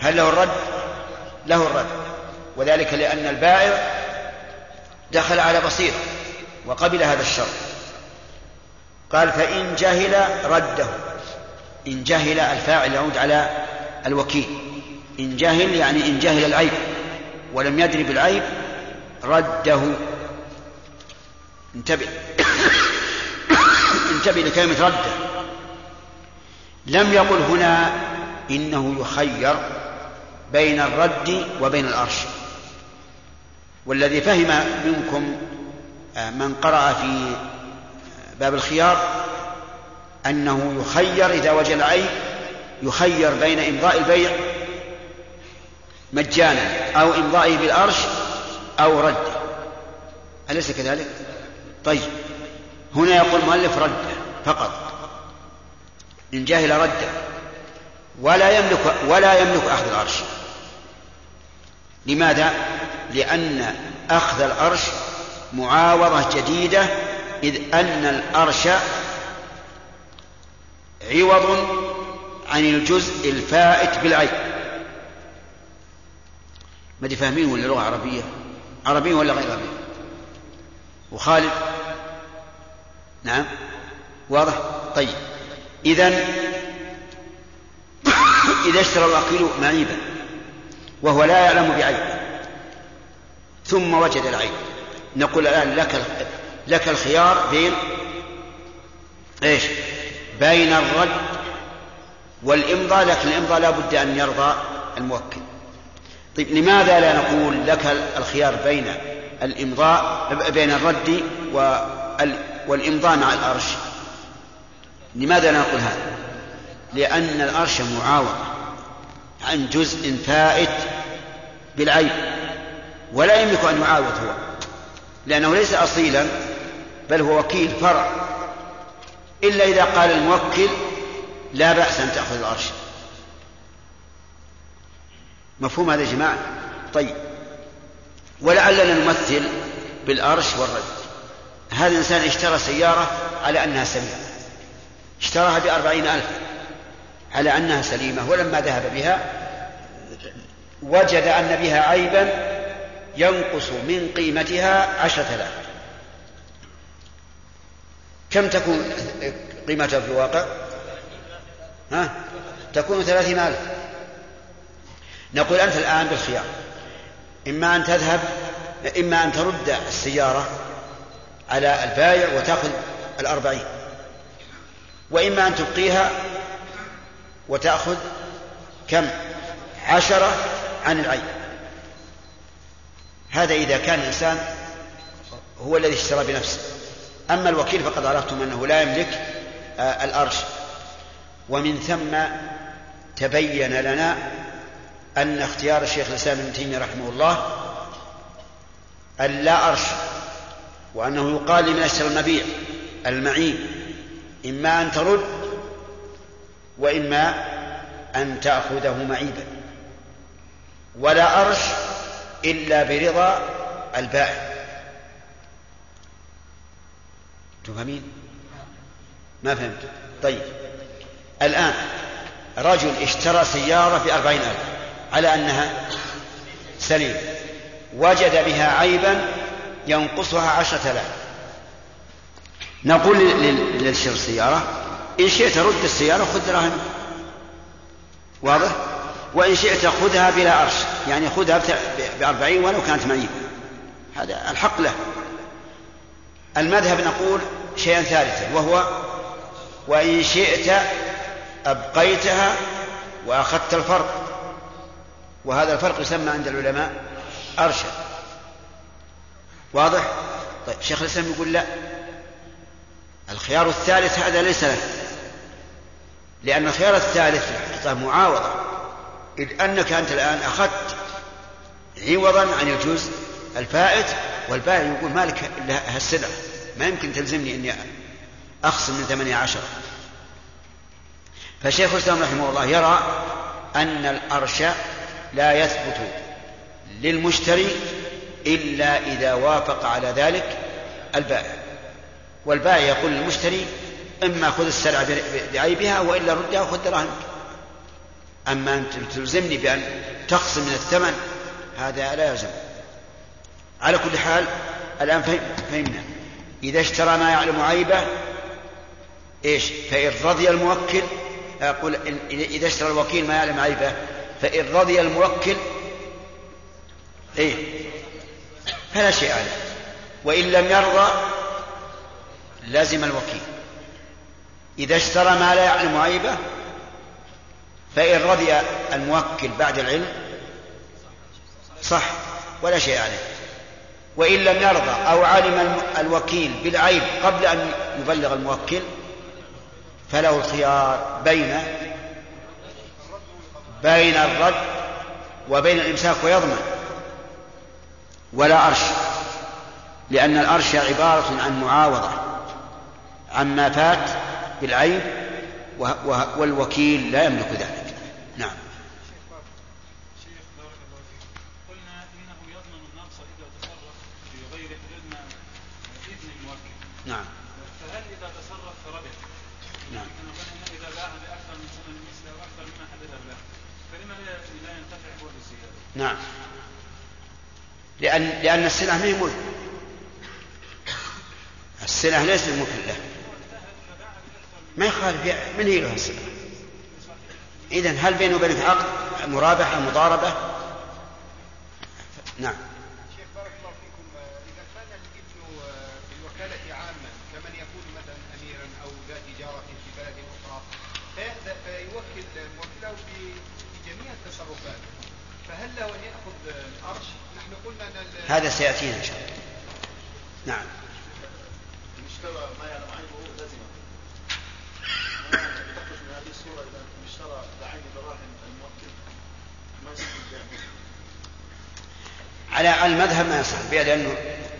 هل له الرد؟ له الرد. وذلك لأن البائع دخل على بصيرة وقبل هذا الشرط قال فإن جهل رده. إن جهل الفاعل يعود على الوكيل. إن جهل يعني إن جهل العيب. ولم يدري بالعيب رده. انتبه. انتبه لكلمة رده لم يقل هنا إنه يخير بين الرد وبين الأرش. والذي فهم منكم آه، من قرأ في باب الخيار أنه يخير إذا وجد العيب يخير بين إمضاء البيع مجانا أو إمضائه بالأرش أو رده أليس كذلك؟ طيب. هنا يقول المؤلف رده فقط. إن جهل رده ولا يملك ولا يملك أخذ العرش. لماذا؟ لأن أخذ العرش معاوضة جديدة إذ أن الأرش عوض عن الجزء الفائت بالعين. ما فاهمين ولا لغة عربية؟ عربية ولا غير عربية؟ وخالد؟ نعم. واضح؟ طيب. إذا إذا اشترى الوكيل معيبا وهو لا يعلم بعيب. ثم وجد العيب. نقول الآن لك لك الخيار بين إيش؟ بين الرد والإمضاء لكن الإمضاء لا بد أن يرضى الموكل. طيب لماذا لا نقول لك الخيار بين الإمضاء بين الرد والإمضاء مع الأرش. لماذا لا نقول هذا؟ لأن الأرش معاوض عن جزء فائت بالعيب ولا يملك أن يعاوض هو لأنه ليس أصيلا بل هو وكيل فرع. إلا إذا قال الموكل لا بأس أن تأخذ الأرش. مفهوم هذا يا جماعة؟ طيب. ولعلنا نمثل بالأرش والرد. هذا الإنسان اشترى سيارة على أنها سليمة. اشتراها بأربعين ألف على أنها سليمة ولما ذهب بها وجد أن بها عيبا ينقص من قيمتها عشرة آلاف. كم تكون قيمتها في الواقع؟ ها؟ تكون ثلاثين ألف. نقول أنت الآن بالخيار. إما أن تذهب إما أن ترد السيارة على البائع وتأخذ الأربعين. وإما أن تبقيها وتأخذ كم؟ عشرة عن العين. هذا إذا كان الإنسان هو الذي اشترى بنفسه. أما الوكيل فقد عرفتم أنه لا يملك آه، الأرش. ومن ثم تبين لنا أن اختيار الشيخ الإسلام ابن تيمية رحمه الله أن لا أرش وأنه يقال لمن اشترى المبيع المعين. إما أن ترد وإما أن تأخذه معيبا. ولا أرش إلا برضا البائع تفهمين؟ ما فهمت. طيب. الآن رجل اشترى سيارة بأربعين ألف على أنها سليمة وجد بها عيبا ينقصها عشرة آلاف. نقول للشر السيارة إن شئت رد السيارة خذ دراهم. واضح؟ وإن شئت خذها بلا أرش يعني خذها بأربعين ولو كانت معيبة هذا الحق له. المذهب نقول شيئا ثالثا وهو وإن شئت أبقيتها وأخذت الفرق. وهذا الفرق يسمى عند العلماء أرشد. واضح؟ طيب شيخ الإسلام يقول لا. الخيار الثالث هذا ليس له. لأن الخيار الثالث في الحقيقة معاوضة. إذ أنك أنت الآن أخذت عوضا عن الجزء الفائت والبائع يقول مالك هالسلعة ما يمكن تلزمني إني أخصم من ثمانية عشر. فشيخ الإسلام رحمه الله يرى أن الأرش لا يثبت للمشتري إلا إذا وافق على ذلك البائع. والبائع يقول للمشتري إما خذ السلعة بعيبها وإلا ردها وخذ دراهمك أما أن تلزمني بأن تخصم من الثمن هذا لا يلزم. على كل حال الآن فهمنا. إذا اشترى ما يعلم عيبه إيش؟ فإن رضي الموكل أقول إذا اشترى الوكيل ما يعلم عيبه فإن رضي الموكل إيه؟ فلا شيء عليه. وإن لم يرضى لازم الوكيل. إذا اشترى ما لا يعلم عيبه فإن رضي الموكل بعد العلم صح ولا شيء عليه. وإن لم يرضى أو علم الوكيل بالعيب قبل أن يبلغ الموكل فله الخيار بين بين الرد وبين الإمساك ويضمن. ولا أرش لأن الأرش عبارة عن معاوضة عما فات بالعيب والوكيل لا يملك ذلك. نعم. نعم. فهل اذا تصرف فربح نعم. اذا باع باكثر من ثمن المثل أو أكثر مما حدث له فلما لا ينتفع هو بالزياده نعم. لأن لأن السلعة ما هي ملك. السلعة ليست ملك له ما يخالف من هي له السلعة إذا هل بينه وبينك عقد مرابحة مضاربة؟ نعم شيخ بارك الله فيكم اذا كان الابن بالوكاله عاما كمن يكون مثلا اميرا أو ذا تجاره في بلد أخرى فيأذن- فيوكل موكله بجميع التصرفات فهل له ان ياخذ الارش؟ نحن قلنا ان ال- هذا سيأتينا إن شاء الله. نعم. يصح على المذهب ما يصح بها لأنه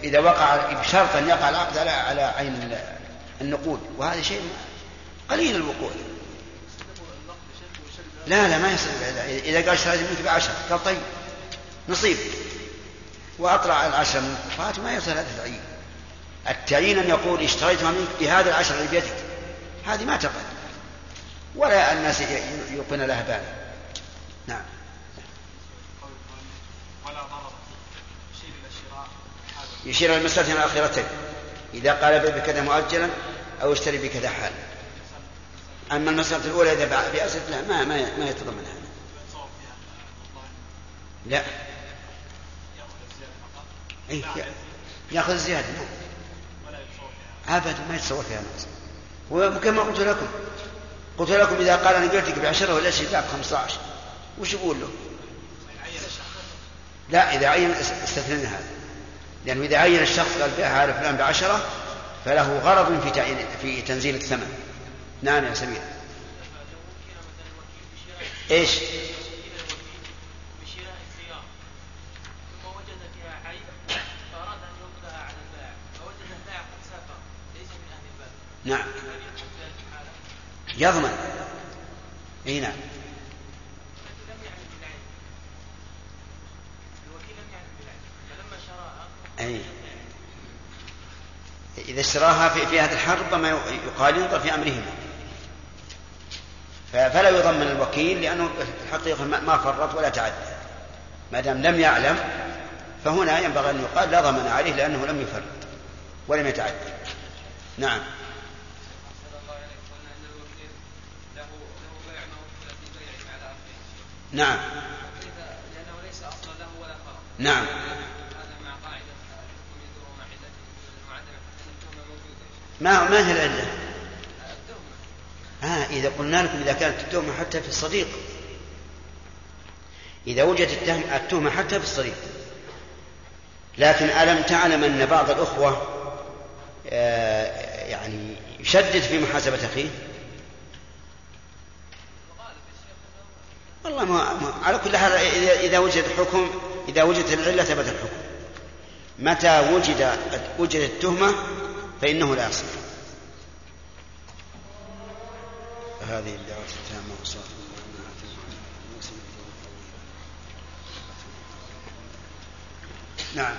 إذا وقع بشرط أن يقع العقد على على عين ال- النقود. وهذا شيء قليل الوقوع. لا لا ما يصير إذا قال اشتريت منك بعشرة قال طيب نصيب. وأطلع العشرة من الكفات ما يصير هذا تعيين التعيين أن يقول اشتريتها منك بهذا العشرة اللي بيدك. هذه ما تقع ولا الناس يلقون لها بالا نعم. يشير إلى المسألة الأخيرتين إذا قال بكذا مؤجلا أو اشتري بكذا حال أما المسألة الأولى إذا باع بأسد لا ما ما ما يتضمن هذا لا. أي يأخذ الزيادة نعم أبدا ما يتصور فيها ناس وكما قلت لكم قلت لكم إذا قال أنا قلت لك بعشرة ولا شيء ب 15 وش يقول له؟ لا إذا عين استثنينا هذا. لأنه إذا عين الشخص قال بيعها على فلان بعشرة فله غرض في تعيين في تنزيل الثمن. نعم يا سمير. إيش؟ نعم. يضمن. إي نعم. أي. إذا اشتراها في, في هذا الحال ربما يقال ينظر في أمرهما. فلا يضمن الوكيل لأنه الحقيقة ما فرط ولا تعدى. ما دام لم يعلم فهنا ينبغي أن يقال لا ضمن عليه لأنه لم يفرط ولم يتعدى. نعم. نعم. لأنه ليس أصلا له ولا نعم. ما ما هي العلة؟ آه إذا قلنا لكم إذا كانت التهمة حتى في الصديق. إذا وجدت التهمة حتى في الصديق. لكن ألم تعلم أن بعض الأخوة آه يعني يشدد في محاسبة أخيه؟ والله ما, ما على كل حال إذا, وجد الحكم إذا وجدت العلة ثبت الحكم. متى وجد وجدت التهمة فإنه لا يصح. هذه الدعوة التامة والصلاة نعم.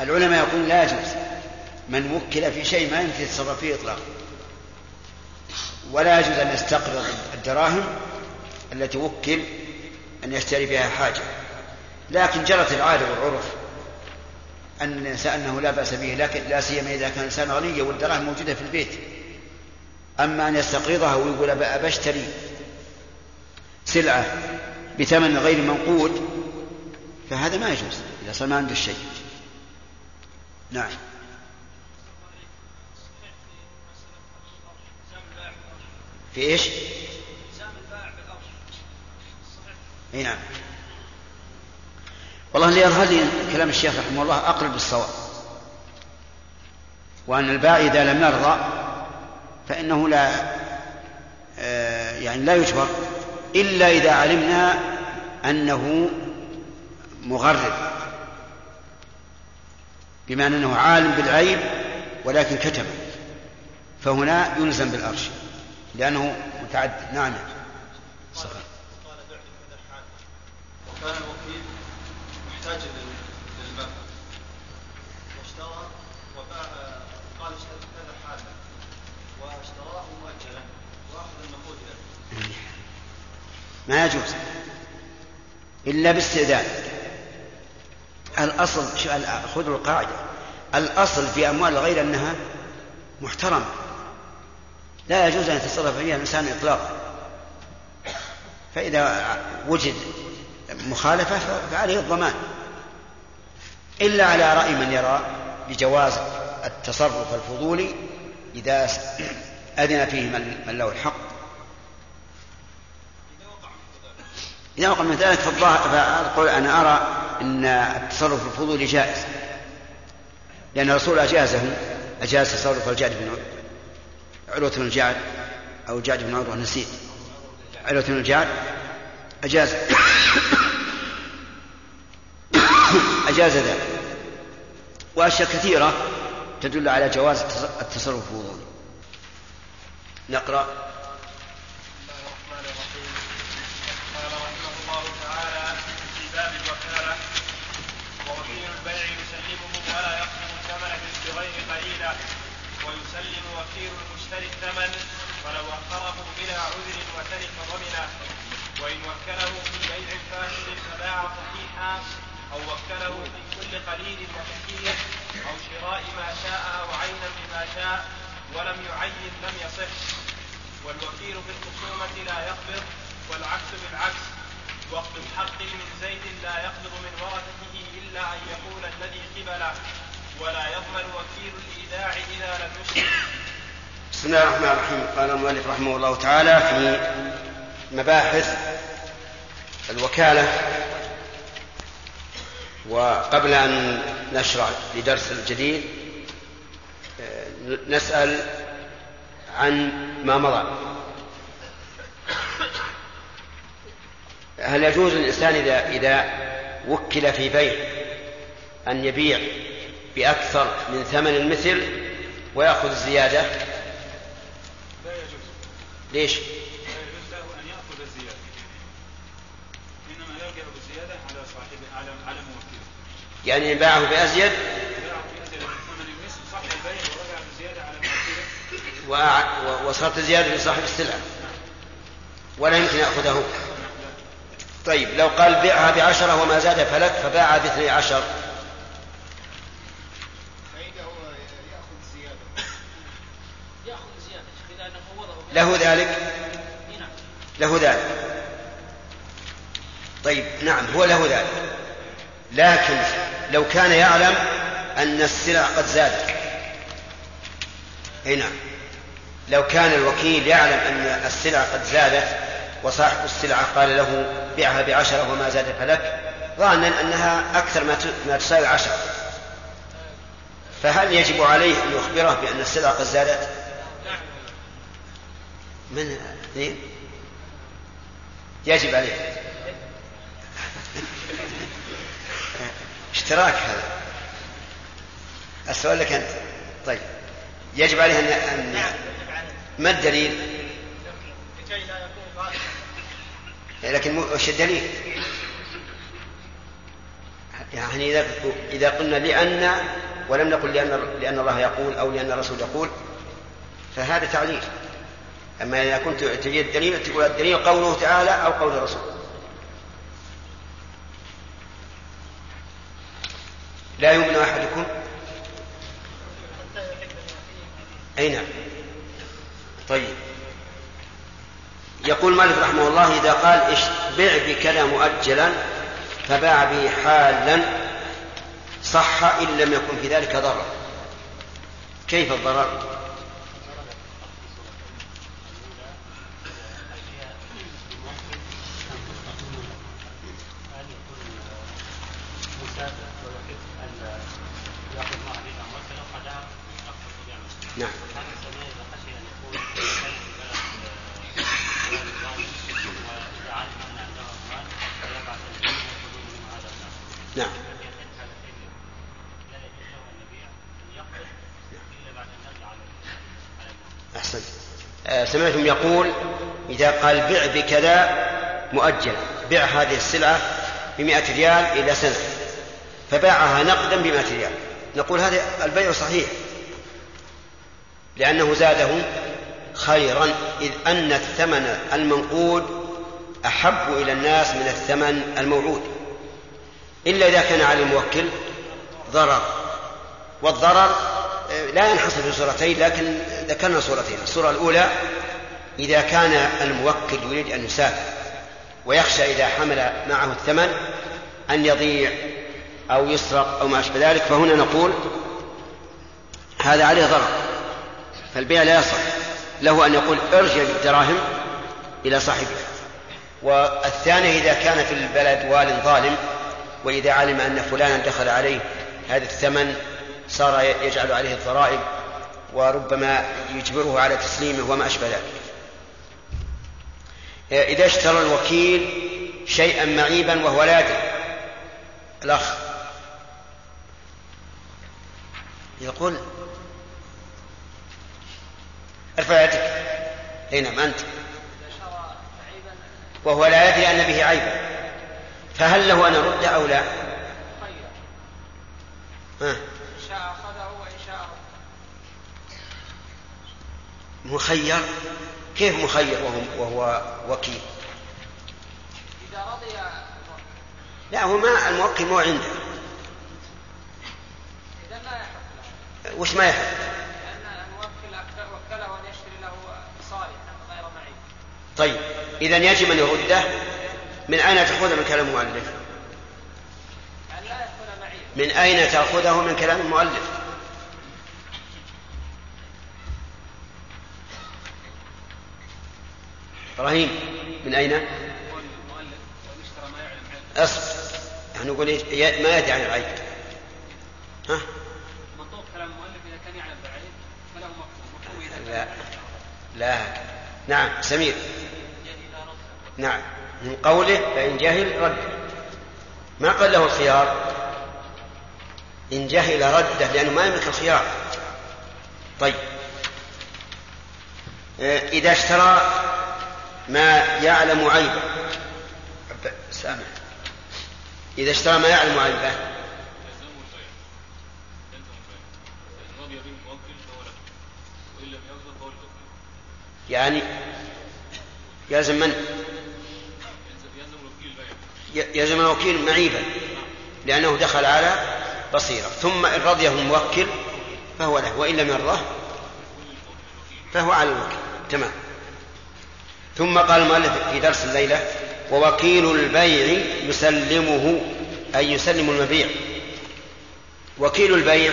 العلماء يقولون لا يجوز. من وكل في شيء ما يمكن يتصرف فيه اطلاقا. ولا يجوز أن يستقرض الدراهم التي وكل أن يشتري بها حاجة. لكن جرت العادة والعرف أن الانسان انه لا بأس به. لكن لا سيما إذا كان الانسان غنيا والدراهم موجودة في البيت. أما أن يستقرضها ويقول بشتري سلعة بثمن غير منقود فهذا ما يجوز إذا صار ما عنده الشيء نعم. في إيش؟ إي نعم. والله اللي يظهر لي كلام الشيخ رحمه الله أقرب للصواب. وأن الباع إذا لم يرضى فإنه لا آه، يعني لا يجبر إلا إذا علمنا أنه مغرر بما أنه عالم بالعيب ولكن كتب فهنا يلزم بالأرش لأنه متعدد. نعم. صحيح. وكان الوكيل محتاجا للمبلغ واشترى وباع قال اشتريت كذا حالا واشتراه مؤجلا واخذ النقود له. ما يجوز إلا باستئذان. الأصل خذوا القاعدة. الأصل في أموال الغير أنها محترمة. لا يجوز أن يتصرف فيها الإنسان إطلاقا. فإذا وجد مخالفة فعليه الضمان. إلا على رأي من يرى بجواز التصرف الفضولي إذا أذن فيه من له الحق. إذا وقع من ذلك فأقول أنا أرى أن التصرف الفضولي جائز. لأن الرسول أجازه أجاز تصرف الجعد بن عروة. بن الجعد أو الجعد بن عروة نسيت. عروة بن الجعد أجاز. أجاز ذلك. وأشياء كثيرة تدل على جواز التصرف الفضولي نقرأ بسم الله الرحمن الرحيم قال رحمه باب الوكالة. ووكيل البيع يسلمه ولا يقبض الثمن بغير قليلة ويسلم وكيل المشتري الثمن ولو أخره بلا عذر وترك ضمنه وإن وكله في بيع فاسد فباع صحيحا أو وكله في كل قليل وكثير أو شراء ما شاء أو عينا بما شاء. ولم يعين لم يصح. والوكيل في الخصومة لا يقبض. والعكس بالعكس. وقت الحق من زيد لا يقبض من ورثته إلا أن يقول الذي قبله ولا يضمن وكيل الإيداع إذا لم يسلم بسم الله الرحمن الرحيم. قال المؤلف رحمه الله تعالى في مباحث الوكالة وقبل أن نشرع لدرس الجديد نسأل عن ما مضى. هل يجوز للإنسان إذا إذا وكل في بيع أن يبيع بأكثر من ثمن المثل ويأخذ الزيادة؟ لا يجوز. ليش؟ لا يجوز له أن يأخذ الزيادة. إنما يرجع على صاحب على على موكله يعني باعه بأزيد؟ وصارت زيادة لصاحب السلعة ولا يمكن يأخذه. طيب لو قال بيعها بعشرة وما زاد فلك فباعها باثني عشر. له ذلك؟ نعم. له ذلك. طيب نعم هو له ذلك. لكن لو كان يعلم أن السلع قد زادت. أي نعم. لو كان الوكيل يعلم أن السلع قد زادت وصاحب السلعة قال له بيعها بعشرة وما زاد فلك ظانا أنها أكثر ما تساوي عشرة فهل يجب عليه أن يخبره بأن السلع قد زادت؟ من اثنين؟ يجب عليه اشتراك هذا السؤال لك أنت طيب يجب عليه أن أن ما الدليل؟ لكي لا يكون غائبا لكن وش الدليل؟ يعني إذا إذا قلنا لأن ولم نقل لأن لأن الله يقول أو لأن الرسول يقول فهذا تعليل أما إذا كنت تجد الدليل تقول الدليل قوله تعالى أو قول الرسول. لا يؤمن أحدكم؟ أي نعم. طيب. يقول مالك رحمه الله إذا قال بع بكذا مؤجلا فباع به حالا صح إن لم يكن في ذلك ضرر كيف الضرر؟ هل يكون مسافر ويحب ان ياخذ معه بيئه مرسله وقدها أكثر طبيعه نعم هذا السماء اذا خشي ان يكون في بلد بلد ظالم واذا علم ان عنده اموال فيبعث الذين ياخذون منه هذا المال نعم ففي هذه الحالتين لا يجوز له ان يبيع ان يقبض الا بعد ان نرجع على على الناس أحسنت آه، سمعتم يقول إذا قال بع بكذا مؤجل بع هذه السلعة بمئة ريال إلى سنة فباعها نقدا بمئة ريال. نقول هذا البيع صحيح لأنه زاده خيرا إذ أن الثمن المنقود أحب إلى الناس من الثمن الموعود. إلا إذا كان على الموكل ضرر. والضرر آه، لا ينحصر في صورتين لكن ذكرنا صورتين. الصورة الأولى إذا كان الموكل يريد أن يسافر ويخشى إذا حمل معه الثمن أن يضيع أو يسرق أو ما أشبه ذلك فهنا نقول هذا عليه ضرر فالبيع لا يصح. له أن يقول ارجع بالدراهم إلى صاحبها والثاني إذا كان في البلد وال ظالم وإذا علم أن فلانا دخل عليه هذا الثمن صار يجعل عليه الضرائب وربما يجبره على تسليمه وما أشبه ذلك. إذا اشترى الوكيل شيئا معيبا وهو لا يدري. الأخ يقول ارفع يدك. أي نعم أنت. وهو لا يدري أن به عيبا. فهل له أن يرد أو لا؟ خير ها. مخير؟ كيف مخير وهو, وهو وكيل؟ إذا رضي لا هو ما الموكل مو عنده. إذا لا يحق له. وش ما يحب لأن الموكل وكله أن يشتري له صالحا غير معين. طيب إذا يجب أن يرده من أين تأخذه من كلام المؤلف؟ من أين تأخذه من كلام المؤلف؟ إبراهيم من أين؟ أصبر. يعني نقول ما يدري عن العيب. ها؟ منطوق كلام المؤلف إذا كان يعلم بالعيب لا. لا. نعم سمير. نعم. من قوله فإن جهل رد ما قال له الخيار؟ إن جهل رده لأنه ما يملك الخيار. طيب. آه، إذا اشترى ما يعلم عيبه. سامع إذا اشترى ما يعلم عيبه. يعني يلزم من؟ يلزم الوكيل معيبا لأنه دخل على بصيرة. ثم إن رضيه الموكل فهو له وإن لم يرضه فهو على الوكيل. تمام. ثم قال المؤلف في درس الليلة ووكيل البيع يسلمه أي يسلم المبيع. وكيل البيع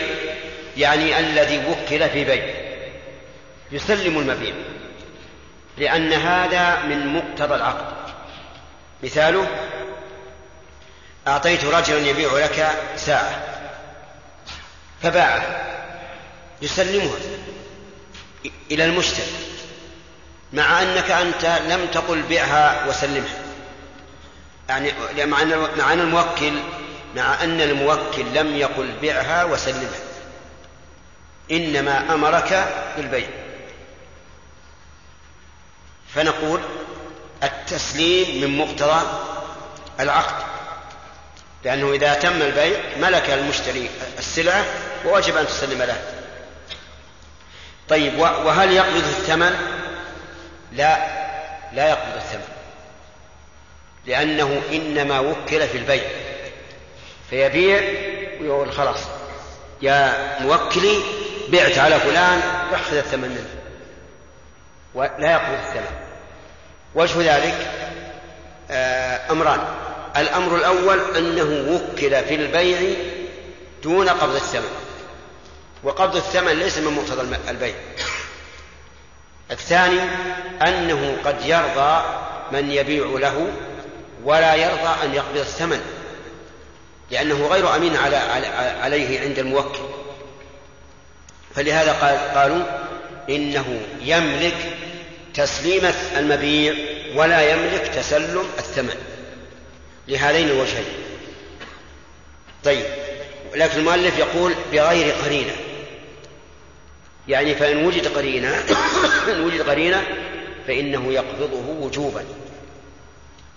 يعني الذي وكل في بيع. يسلم المبيع لأن هذا من مقتضى العقد. مثاله أعطيت رجلا يبيع لك ساعة فباعها يسلمها إلى المشتري مع أنك أنت لم تقل بيعها وسلمها. يعني مع أن الموكل مع أن الموكل لم يقل بيعها وسلمها. إنما أمرك بالبيع. فنقول التسليم من مقتضى العقد. لأنه إذا تم البيع ملك المشتري السلعة ووجب أن تسلم له. طيب وهل يقبض الثمن؟ لا لا يقبض الثمن. لأنه إنما وكل في البيع. فيبيع ويقول خلاص يا موكلي بعت على فلان واخذ الثمن منه. ولا يقبض الثمن. وجه ذلك آه أمران. الأمر الأول أنه وكل في البيع دون قبض الثمن. وقبض الثمن ليس من مقتضى البيع. الثاني أنه قد يرضى من يبيع له ولا يرضى أن يقبض الثمن لأنه غير أمين على عليه عند الموكل. فلهذا قال قالوا إنه يملك تسليم المبيع ولا يملك تسلم الثمن. لهذين الوجهين. طيب لكن المؤلف يقول بغير قرينة. يعني فإن وجد قرينة إن وجد قرينة فإنه يقبضه وجوبا.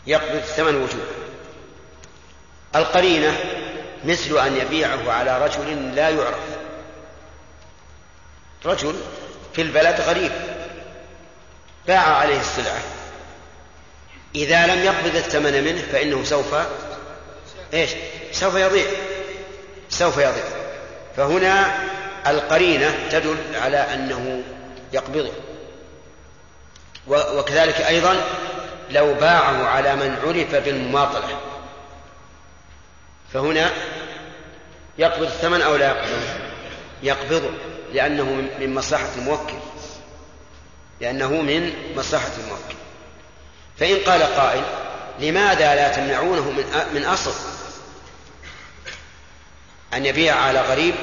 يقبض الثمن وجوبا. القرينة مثل أن يبيعه على رجل لا يعرف. رجل في البلد غريب. باع عليه السلعة. إذا لم يقبض الثمن منه فإنه سوف إيش؟ سوف يضيع. سوف يضيع. فهنا القرينة تدل على أنه يقبضه. وكذلك أيضا لو باعه على من عرف بالمماطلة. فهنا يقبض الثمن أو لا يقبضه؟ يقبضه لأنه من مصلحة الموكل. لأنه من مصلحة الموكل. فإن قال قائل لماذا لا تمنعونه من من أصل؟ أن يبيع على غريب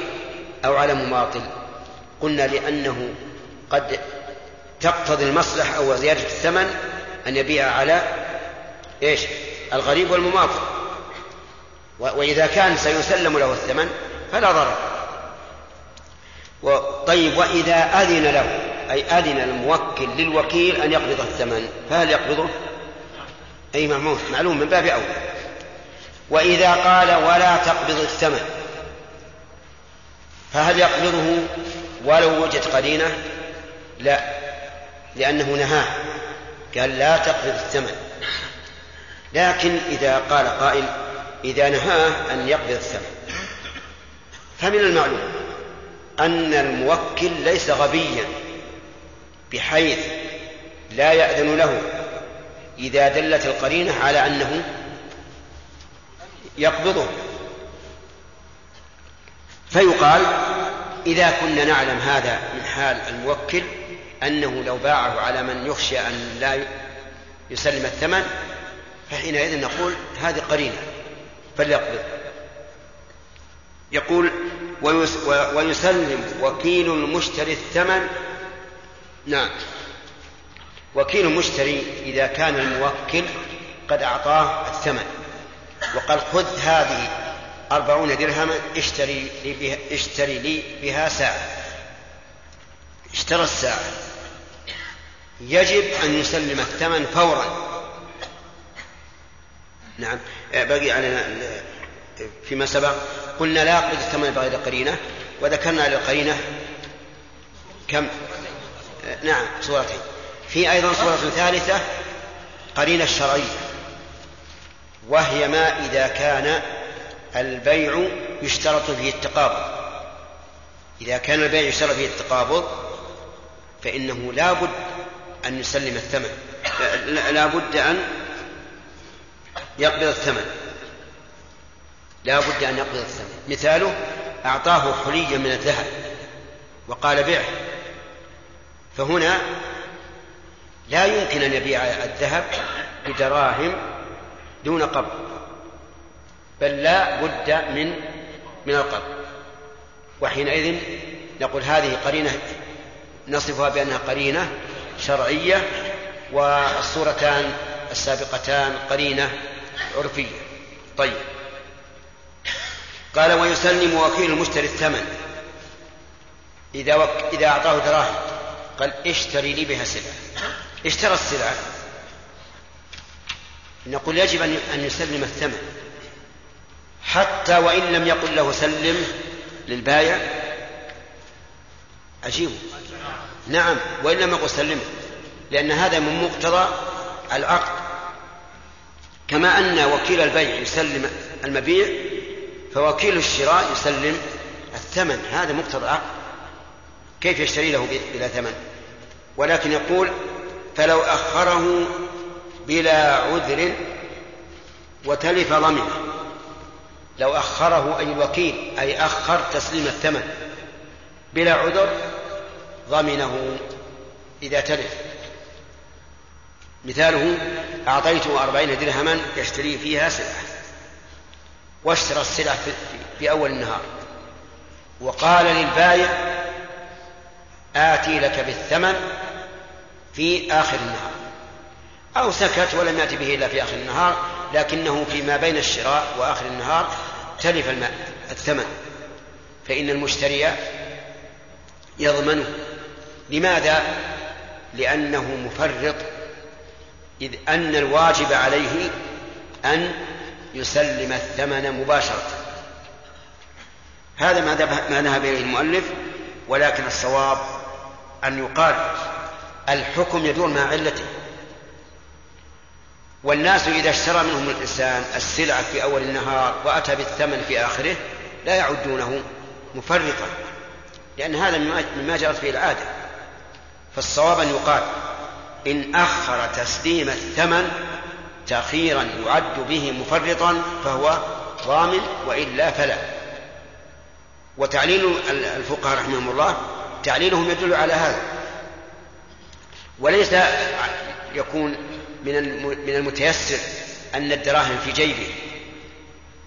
أو على مماطل. قلنا لأنه قد تقتضي المصلحة أو زيادة الثمن أن يبيع على إيش؟ الغريب والمماطل. وإذا كان سيسلم له الثمن فلا ضرر. طيب وإذا أذن له أي أذن الموكل للوكيل أن يقبض الثمن فهل يقبضه؟ أي معلوم معلوم من باب أولى وإذا قال ولا تقبض الثمن فهل يقبضه؟ ولو وجد قرينة لا لأنه نهاه قال لا تقبض الثمن. لكن إذا قال قائل إذا نهاه أن يقبض الثمن. فمن المعلوم أن الموكل ليس غبيا. بحيث لا يأذن له إذا دلت القرينة على أنه يقبضه. فيقال إذا كنا نعلم هذا من حال الموكل أنه لو باعه على من يخشى أن لا يسلم الثمن فحينئذ نقول هذه قرينة فليقبض. يقول ويسلم وكيل المشتري الثمن نعم. وكيل المشتري إذا كان الموكل قد أعطاه الثمن وقال خذ هذه أربعون درهما اشتري لي بها, اشتري لي بها ساعة. اشترى الساعة. يجب أن يسلم الثمن فورا. نعم. بقي علينا فيما سبق. قلنا لا يقبض الثمن بغير قرينة وذكرنا للقرينة كم؟ نعم صورتين. في أيضا صورة ثالثة قرينة الشرعية وهي ما إذا كان البيع يشترط فيه التقابض. إذا كان البيع يشترط فيه التقابض فإنه لا بد أن يسلم الثمن. لا بد أن يقبض الثمن. لا بد أن يقبض الثمن. مثاله أعطاه حليا من الذهب وقال بعه. فهنا لا يمكن أن يبيع الذهب بدراهم دون قبض بل لا بد من من القبض. وحينئذ نقول هذه قرينة نصفها بأنها قرينة شرعية والصورتان السابقتان قرينة عرفية. طيب. قال ويسلم وكيل المشتري الثمن إذا وك... إذا أعطاه دراهم. قال اشتري لي بها سلعة. اشترى السلعة. نقول يجب أن يسلم الثمن. حتى وإن لم يقل له سلم للبايع عجيب نعم وإن لم يقل سلمه لأن هذا من مقتضى العقد. كما أن وكيل البيع يسلم المبيع فوكيل الشراء يسلم الثمن. هذا مقتضى العقد. كيف يشتري له بلا ثمن؟ ولكن يقول فلو أخره بلا عذر وتلف ضمنه. لو أخره أي الوكيل أي أخر تسليم الثمن بلا عذر ضمنه إذا تلف. مثاله أعطيته أربعين درهما يشتري فيها سلعة. واشترى السلعة في أول النهار. وقال للبايع آتي لك بالثمن في آخر النهار. أو سكت ولم يأتي به إلا في آخر النهار لكنه فيما بين الشراء وآخر النهار تلف الماء الثمن. فإن المشتري يضمنه لماذا؟ لأنه مفرط إذ أن الواجب عليه أن يسلم الثمن مباشرة. هذا ما ذهب إليه المؤلف ولكن الصواب أن يقال الحكم يدور مع علته. والناس إذا اشترى منهم الإنسان السلعة في أول النهار وأتى بالثمن في آخره لا يعدونه مفرطا لأن هذا مما جرت به العادة. فالصواب أن يقال إن أخر تسليم الثمن تأخيرا يعد به مفرطا فهو ضامن وإلا فلا. وتعليل الفقهاء رحمهم الله تعليلهم يدل على هذا. وليس يكون من من المتيسر أن الدراهم في جيبه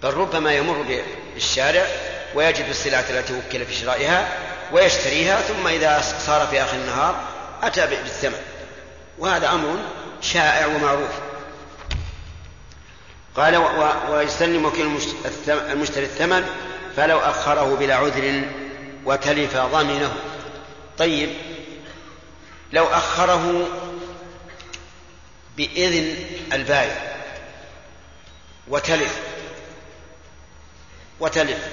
بل ربما يمر بالشارع ويجد السلعة التي وكل في شرائها ويشتريها ثم إذا صار في آخر النهار أتى بالثمن. وهذا أمر شائع ومعروف. قال ويسلم وكيل المشتري الثمن فلو أخره بلا عذر وتلف ضمنه. طيب لو أخره بإذن البائع وتلف وتلف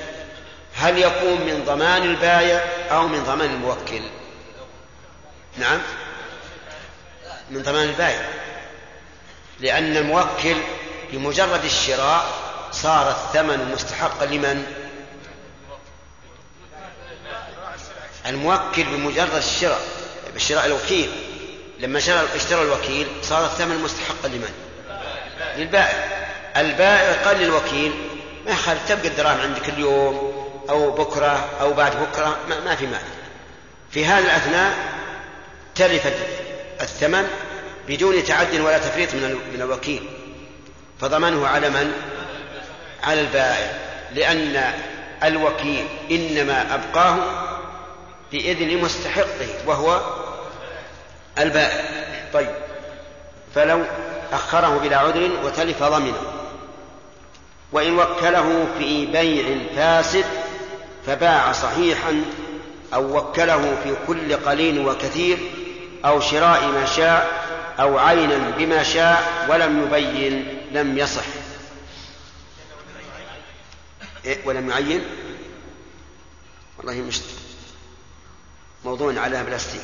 هل يكون من ضمان البايع أو من ضمان الموكل نعم من ضمان البائع لأن الموكل بمجرد الشراء صار الثمن مستحقا لمن؟ الموكل بمجرد الشراء بشراء الوكيل. لما اشترى الوكيل صار الثمن مستحقا لمن؟ للبائع. البائع قال للوكيل ما يخالف تبقى الدراهم عندك اليوم أو بكرة أو بعد بكرة ما, ما في مانع. في هذا الأثناء تلفت الثمن بدون تعد ولا تفريط من من الوكيل. فضمنه على من؟ على البائع. لأن الوكيل إنما أبقاه بإذن مستحقه وهو البائع. طيب. فلو أخره بلا عذر وتلف ضمنه. وإن وكله في بيع فاسد فباع صحيحا أو وكله في كل قليل وكثير أو شراء ما شاء أو عينا بما شاء ولم يبين لم يصح. إيه ولم يعين؟ والله مش موضوع عليها بلاستيك.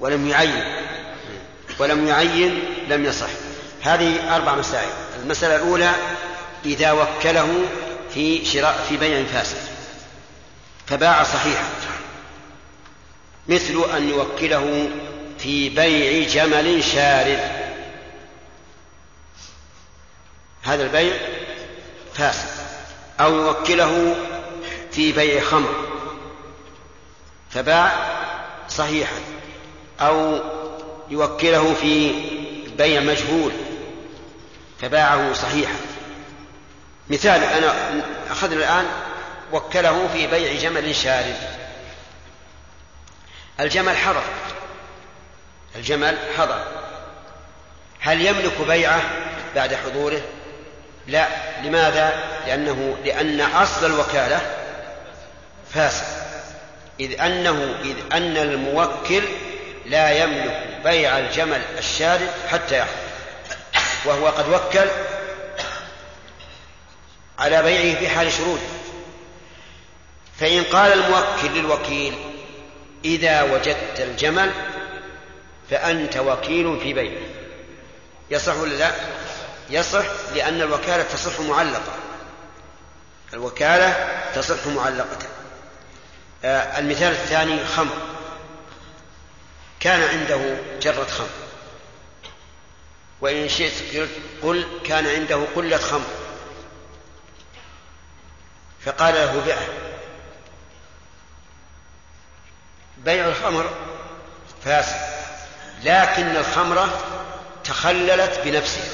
ولم يعين. ولم يعين لم يصح. هذه أربع مسائل. المسألة الأولى إذا وكله في شراء في بيع فاسد. فباع صحيحا. مثل أن يوكله في بيع جمل شارد. هذا البيع فاسد. أو يوكله في بيع خمر. فباع صحيحا أو يوكله في بيع مجهول فباعه صحيحا. مثال أنا أخذنا الآن وكله في بيع جمل شارد الجمل حضر. الجمل حضر. هل يملك بيعه بعد حضوره؟ لا. لماذا؟ لأنه لأن أصل الوكالة فاسد. إذ أنه إذ أن الموكل لا يملك بيع الجمل الشارد حتى يحضر وهو قد وكل على بيعه في حال شروطه فإن قال الموكل للوكيل إذا وجدت الجمل فأنت وكيل في بيعه. يصح ولا لا؟ يصح لأن الوكالة تصح معلقة. الوكالة تصح معلقة. المثال الثاني خمر. كان عنده جرة خمر. وإن شئت قل كان عنده قلة خمر. فقال له بيعه بيع الخمر فاسد لكن الخمرة تخللت بنفسها.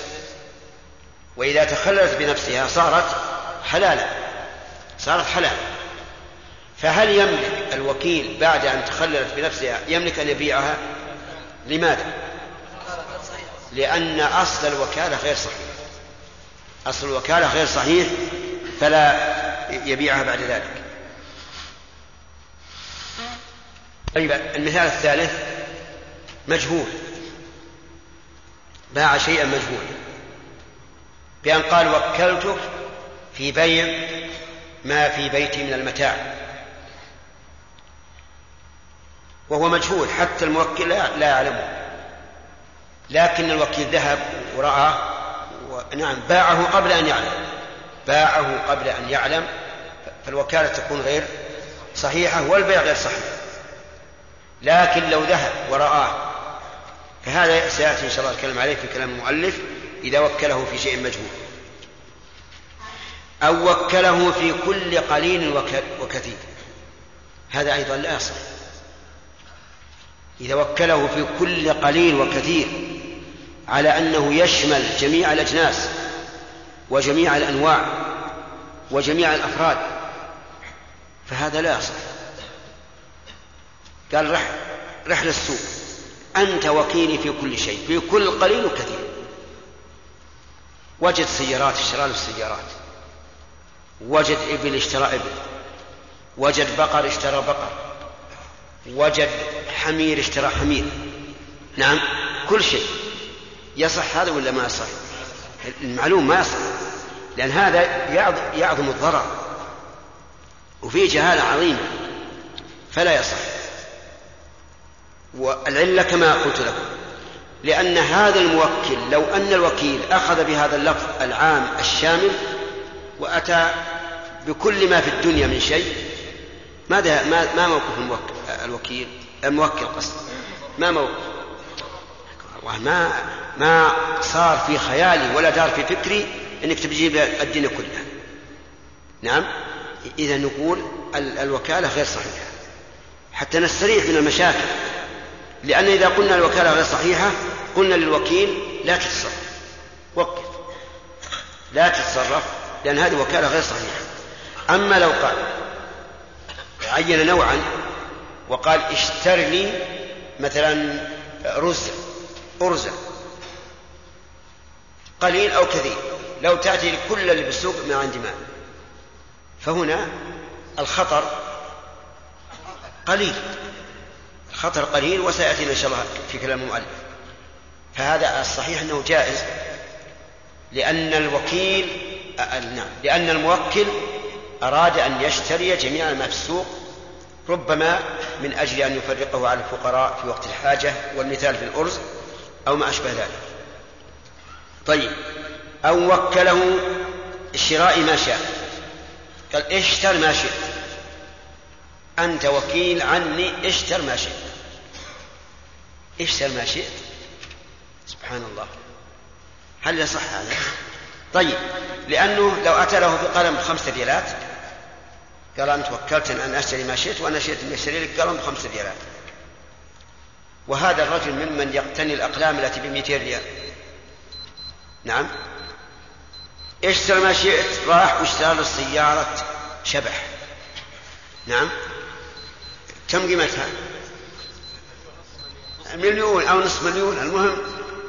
وإذا تخللت بنفسها صارت حلالا. صارت حلالا. فهل يملك الوكيل بعد أن تخللت بنفسها يملك أن يبيعها؟ لماذا؟ لأن أصل الوكالة غير صحيح. أصل الوكالة غير صحيح فلا يبيعها بعد ذلك. طيب المثال الثالث مجهول. باع شيئا مجهولا. بأن قال وكلتك في بيع ما في بيتي من المتاع. وهو مجهول حتى الموكل لا يعلمه. لكن الوكيل ذهب ورآه نعم باعه قبل أن يعلم. باعه قبل أن يعلم فالوكالة تكون غير صحيحة والبيع غير صحيح. لكن لو ذهب ورآه فهذا سيأتي إن شاء الله الكلام عليه في كلام المؤلف إذا وكله في شيء مجهول. أو وكله في كل قليل وكثير. هذا أيضا لا يصح. إذا وكله في كل قليل وكثير على أنه يشمل جميع الأجناس وجميع الأنواع وجميع الأفراد فهذا لا يصح. قال رح رحل السوق. أنت وكيلي في كل شيء في كل قليل وكثير. وجد سيارات اشترى له السيارات. وجد إبل اشترى إبل. وجد بقر اشترى بقر. وجد حمير اشترى حمير. نعم كل شيء. يصح هذا ولا ما يصح؟ المعلوم ما يصح. لأن هذا يعظم الضرر. وفيه جهالة عظيمة. فلا يصح. والعلة كما قلت لكم. لأن هذا الموكل لو أن الوكيل أخذ بهذا اللفظ العام الشامل وأتى بكل ما في الدنيا من شيء ماذا ما ما موقف الوكيل؟ الموكل قصد ما موقف؟ ما ما صار في خيالي ولا دار في فكري إنك تجيب الدنيا كلها نعم؟ إذا نقول الوكالة غير صحيحة. حتى نستريح من المشاكل. لأن إذا قلنا الوكالة غير صحيحة قلنا للوكيل لا تتصرف. وقف. لا تتصرف لأن هذه وكالة غير صحيحة. أما لو قال عين نوعا وقال اشتر لي مثلا رز أرزة قليل أو كثير لو تأتي كل اللي بالسوق ما عندي مال. فهنا الخطر قليل الخطر قليل وسيأتينا إن شاء الله في كلام المؤلف. فهذا الصحيح أنه جائز لأن الوكيل نعم لأن الموكل أراد أن يشتري جميع ما في السوق ربما من أجل أن يفرقه على الفقراء في وقت الحاجة والمثال في الأرز أو ما أشبه ذلك. طيب أو وكله شراء ما شاء. قال اشتر ما شئت؟ أنت وكيل عني اشتر ما شئت؟ اشتر ما شئت؟ سبحان الله. هل يصح هذا؟ طيب لأنه لو أتى له بقلم خمسة ريالات قال أنت وكلتني أن أشتري ما شئت وأنا شئت أن أشتري لك قلم بخمسة ريالات. وهذا الرجل ممن يقتني الأقلام التي بمئتين ريال. نعم. اشترى ما شئت؟ راح واشترى له سيارة شبح. نعم. كم قيمتها؟ مليون أو نصف مليون. المهم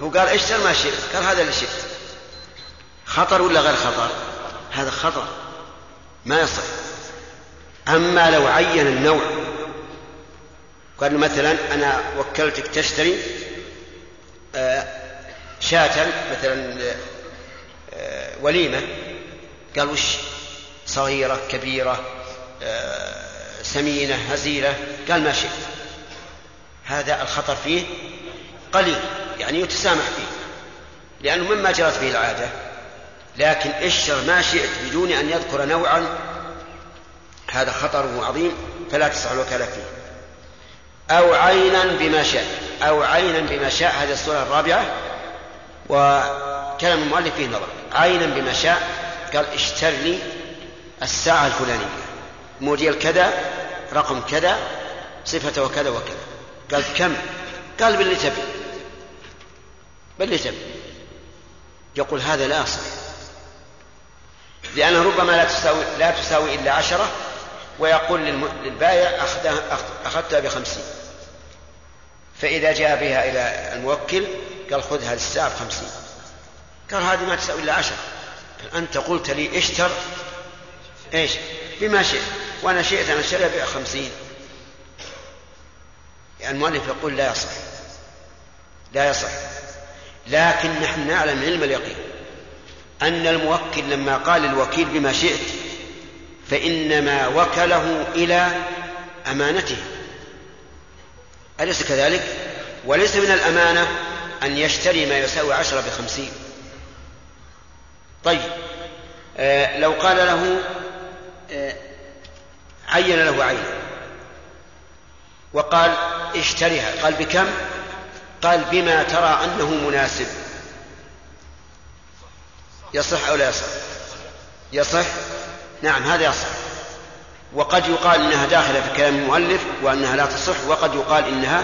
هو قال اشتر ما شئت؟ قال هذا اللي شئت. خطر ولا غير خطر؟ هذا خطر. ما يصح. أما لو عين النوع قال مثلا أنا وكلتك تشتري آه، شاة مثلا آه، وليمة قال وش؟ صغيرة كبيرة آه، سمينة هزيلة قال ما شئت. هذا الخطر فيه قليل يعني يتسامح فيه لأنه مما جرت به العادة. لكن اشتر ما شئت بدون أن يذكر نوعا هذا خطره عظيم فلا تصح الوكالة فيه. أو عينا بما شاء أو عينا بما شاء هذه الصورة الرابعة وكلام المؤلف فيه نظر. عينا بما شاء قال اشتر لي الساعة الفلانية. موديل كذا رقم كذا صفة وكذا وكذا. قال كم؟ قال باللي تبي. باللي تبي. يقول هذا لا يصح لأنه ربما لا تساوي لا تساوي إلا عشرة ويقول للبائع أخذتها بخمسين. فإذا جاء بها إلى الموكل قال خذ هذه الساعة بخمسين. قال هذه ما تساوي إلا عشرة أنت قلت لي اشتر. إيش؟ بما شئت. وأنا شئت أن أشتريها بخمسين. يعني المؤلف يقول لا يصح. لا يصح. لكن نحن نعلم علم اليقين أن الموكل لما قال للوكيل بما شئت فإنما وكله إلى أمانته. أليس كذلك؟ وليس من الأمانة أن يشتري ما يساوي عشرة بخمسين. طيب آه لو قال له آه عين له عينا وقال اشتريها قال بكم؟ قال بما ترى أنه مناسب. يصح أو لا يصح؟ يصح. نعم هذا يصح. وقد يقال إنها داخلة في كلام المؤلف وأنها لا تصح وقد يقال إنها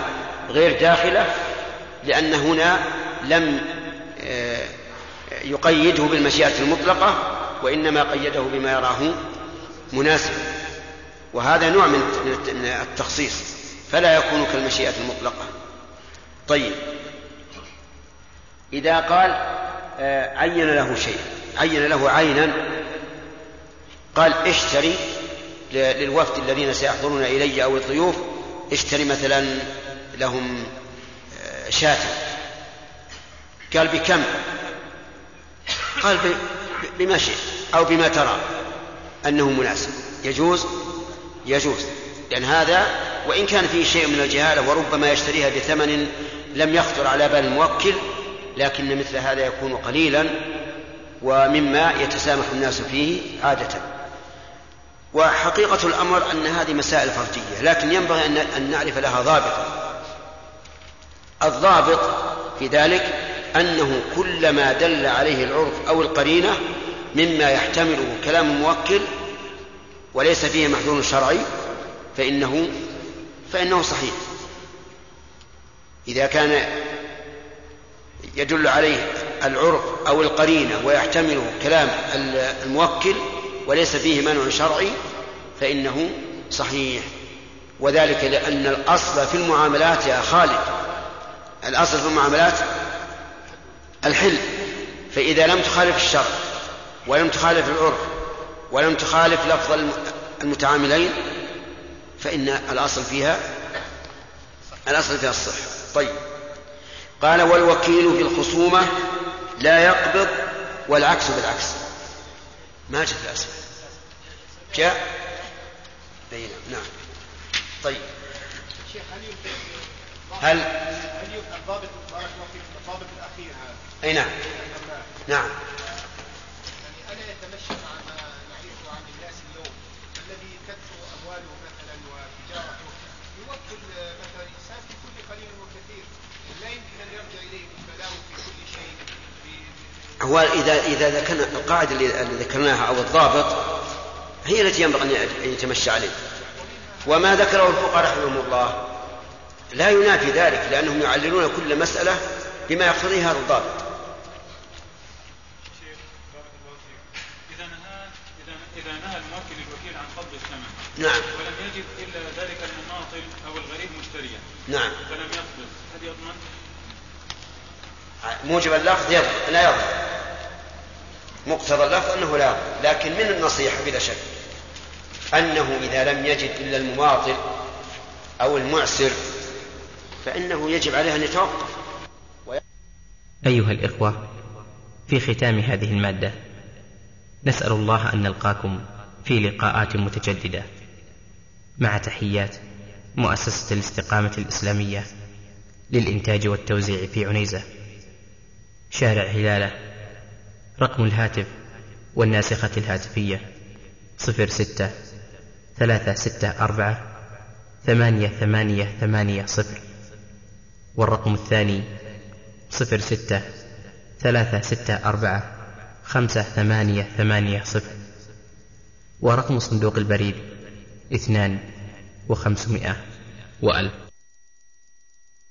غير داخلة لأن هنا لم آه، يقيده بالمشيئة المطلقة وإنما قيده بما يراه مناسبا وهذا نوع من التخصيص فلا يكون كالمشيئة المطلقة. طيب. إذا قال آه، عين له شيء عين له عينا قال اشتري للوفد الذين سيحضرون إلي أو الضيوف اشتري مثلا لهم آه، شاة. قال بكم؟ قال بما شئت أو بما ترى. أنه مناسب. يجوز؟ يجوز. لأن هذا وإن كان فيه شيء من الجهالة وربما يشتريها بثمن لم يخطر على بال الموكل لكن مثل هذا يكون قليلا ومما يتسامح الناس فيه عادة. وحقيقة الأمر أن هذه مسائل فردية لكن ينبغي أن نعرف لها ضابطا الضابط في ذلك أنه كلما دل عليه العرف أو القرينة مما يحتمله كلام الموكل وليس فيه محذور شرعي فإنه فإنه صحيح. إذا كان يدل عليه العرف أو القرينة ويحتمله كلام الموكل وليس فيه منع شرعي فإنه صحيح. وذلك لأن الأصل في المعاملات يا خالد الأصل في المعاملات الحل. فإذا لم تخالف الشرع ولم تخالف العرف ولم تخالف لفظ المتعاملين فإن الأصل فيها الأصل فيها الصحة طيب. قال والوكيل في الخصومة لا يقبض والعكس بالعكس. ما جاء في الأسفل. جاء؟ أي نعم. طيب. شيخ هل هل هل يمكن الضابط بارك الله فيك الضابط الأخير هذا؟ أي نعم. نعم يعني ألا يتمشى مع ما نعرفه عن الناس اليوم الذي تكثر أمواله مثلا وتجارته يوكل مثلا إنسان في كل قليل وكثير لا يمكن أن يرجع إليه بالبلاوي في كل شيء ب- هو إذا إذا ذكرنا القاعدة اللي ذكرناها أو الضابط هي التي ينبغي أن يتمشى عليه. وما ذكره الفقهاء رحمهم الله. لا ينافي ذلك لأنهم يعللون كل مسألة بما يقتضيه هذا الضابط. إذا نهى إذا إذا نهى الموكل الوكيل عن قبض الثمن نعم. ولم يجد إلا ذلك المماطل أو الغريب مشتريا. نعم. فلم يقبض هل يضمن؟ موجب اللفظ يضمن لا يضمن مقتضى اللفظ أنه لا يضمن لكن من النصيحة بلا شك؟ أنه إذا لم يجد إلا المماطل أو المعسر فإنه يجب عليه أن يتوقف. أيها الإخوة في ختام هذه المادة نسأل الله أن نلقاكم في لقاءات متجددة. مع تحيات مؤسسة الاستقامة الإسلامية للإنتاج والتوزيع في عنيزة. شارع هلالة رقم الهاتف والناسخة الهاتفية صفر ستة ثلاثة ستة أربعة ثمانية ثمانية ثمانية صفر والرقم الثاني صفر ستة ثلاثة ستة أربعة خمسة ثمانية ثمانية صفر ورقم صندوق البريد اثنان وخمسمائة. وألف.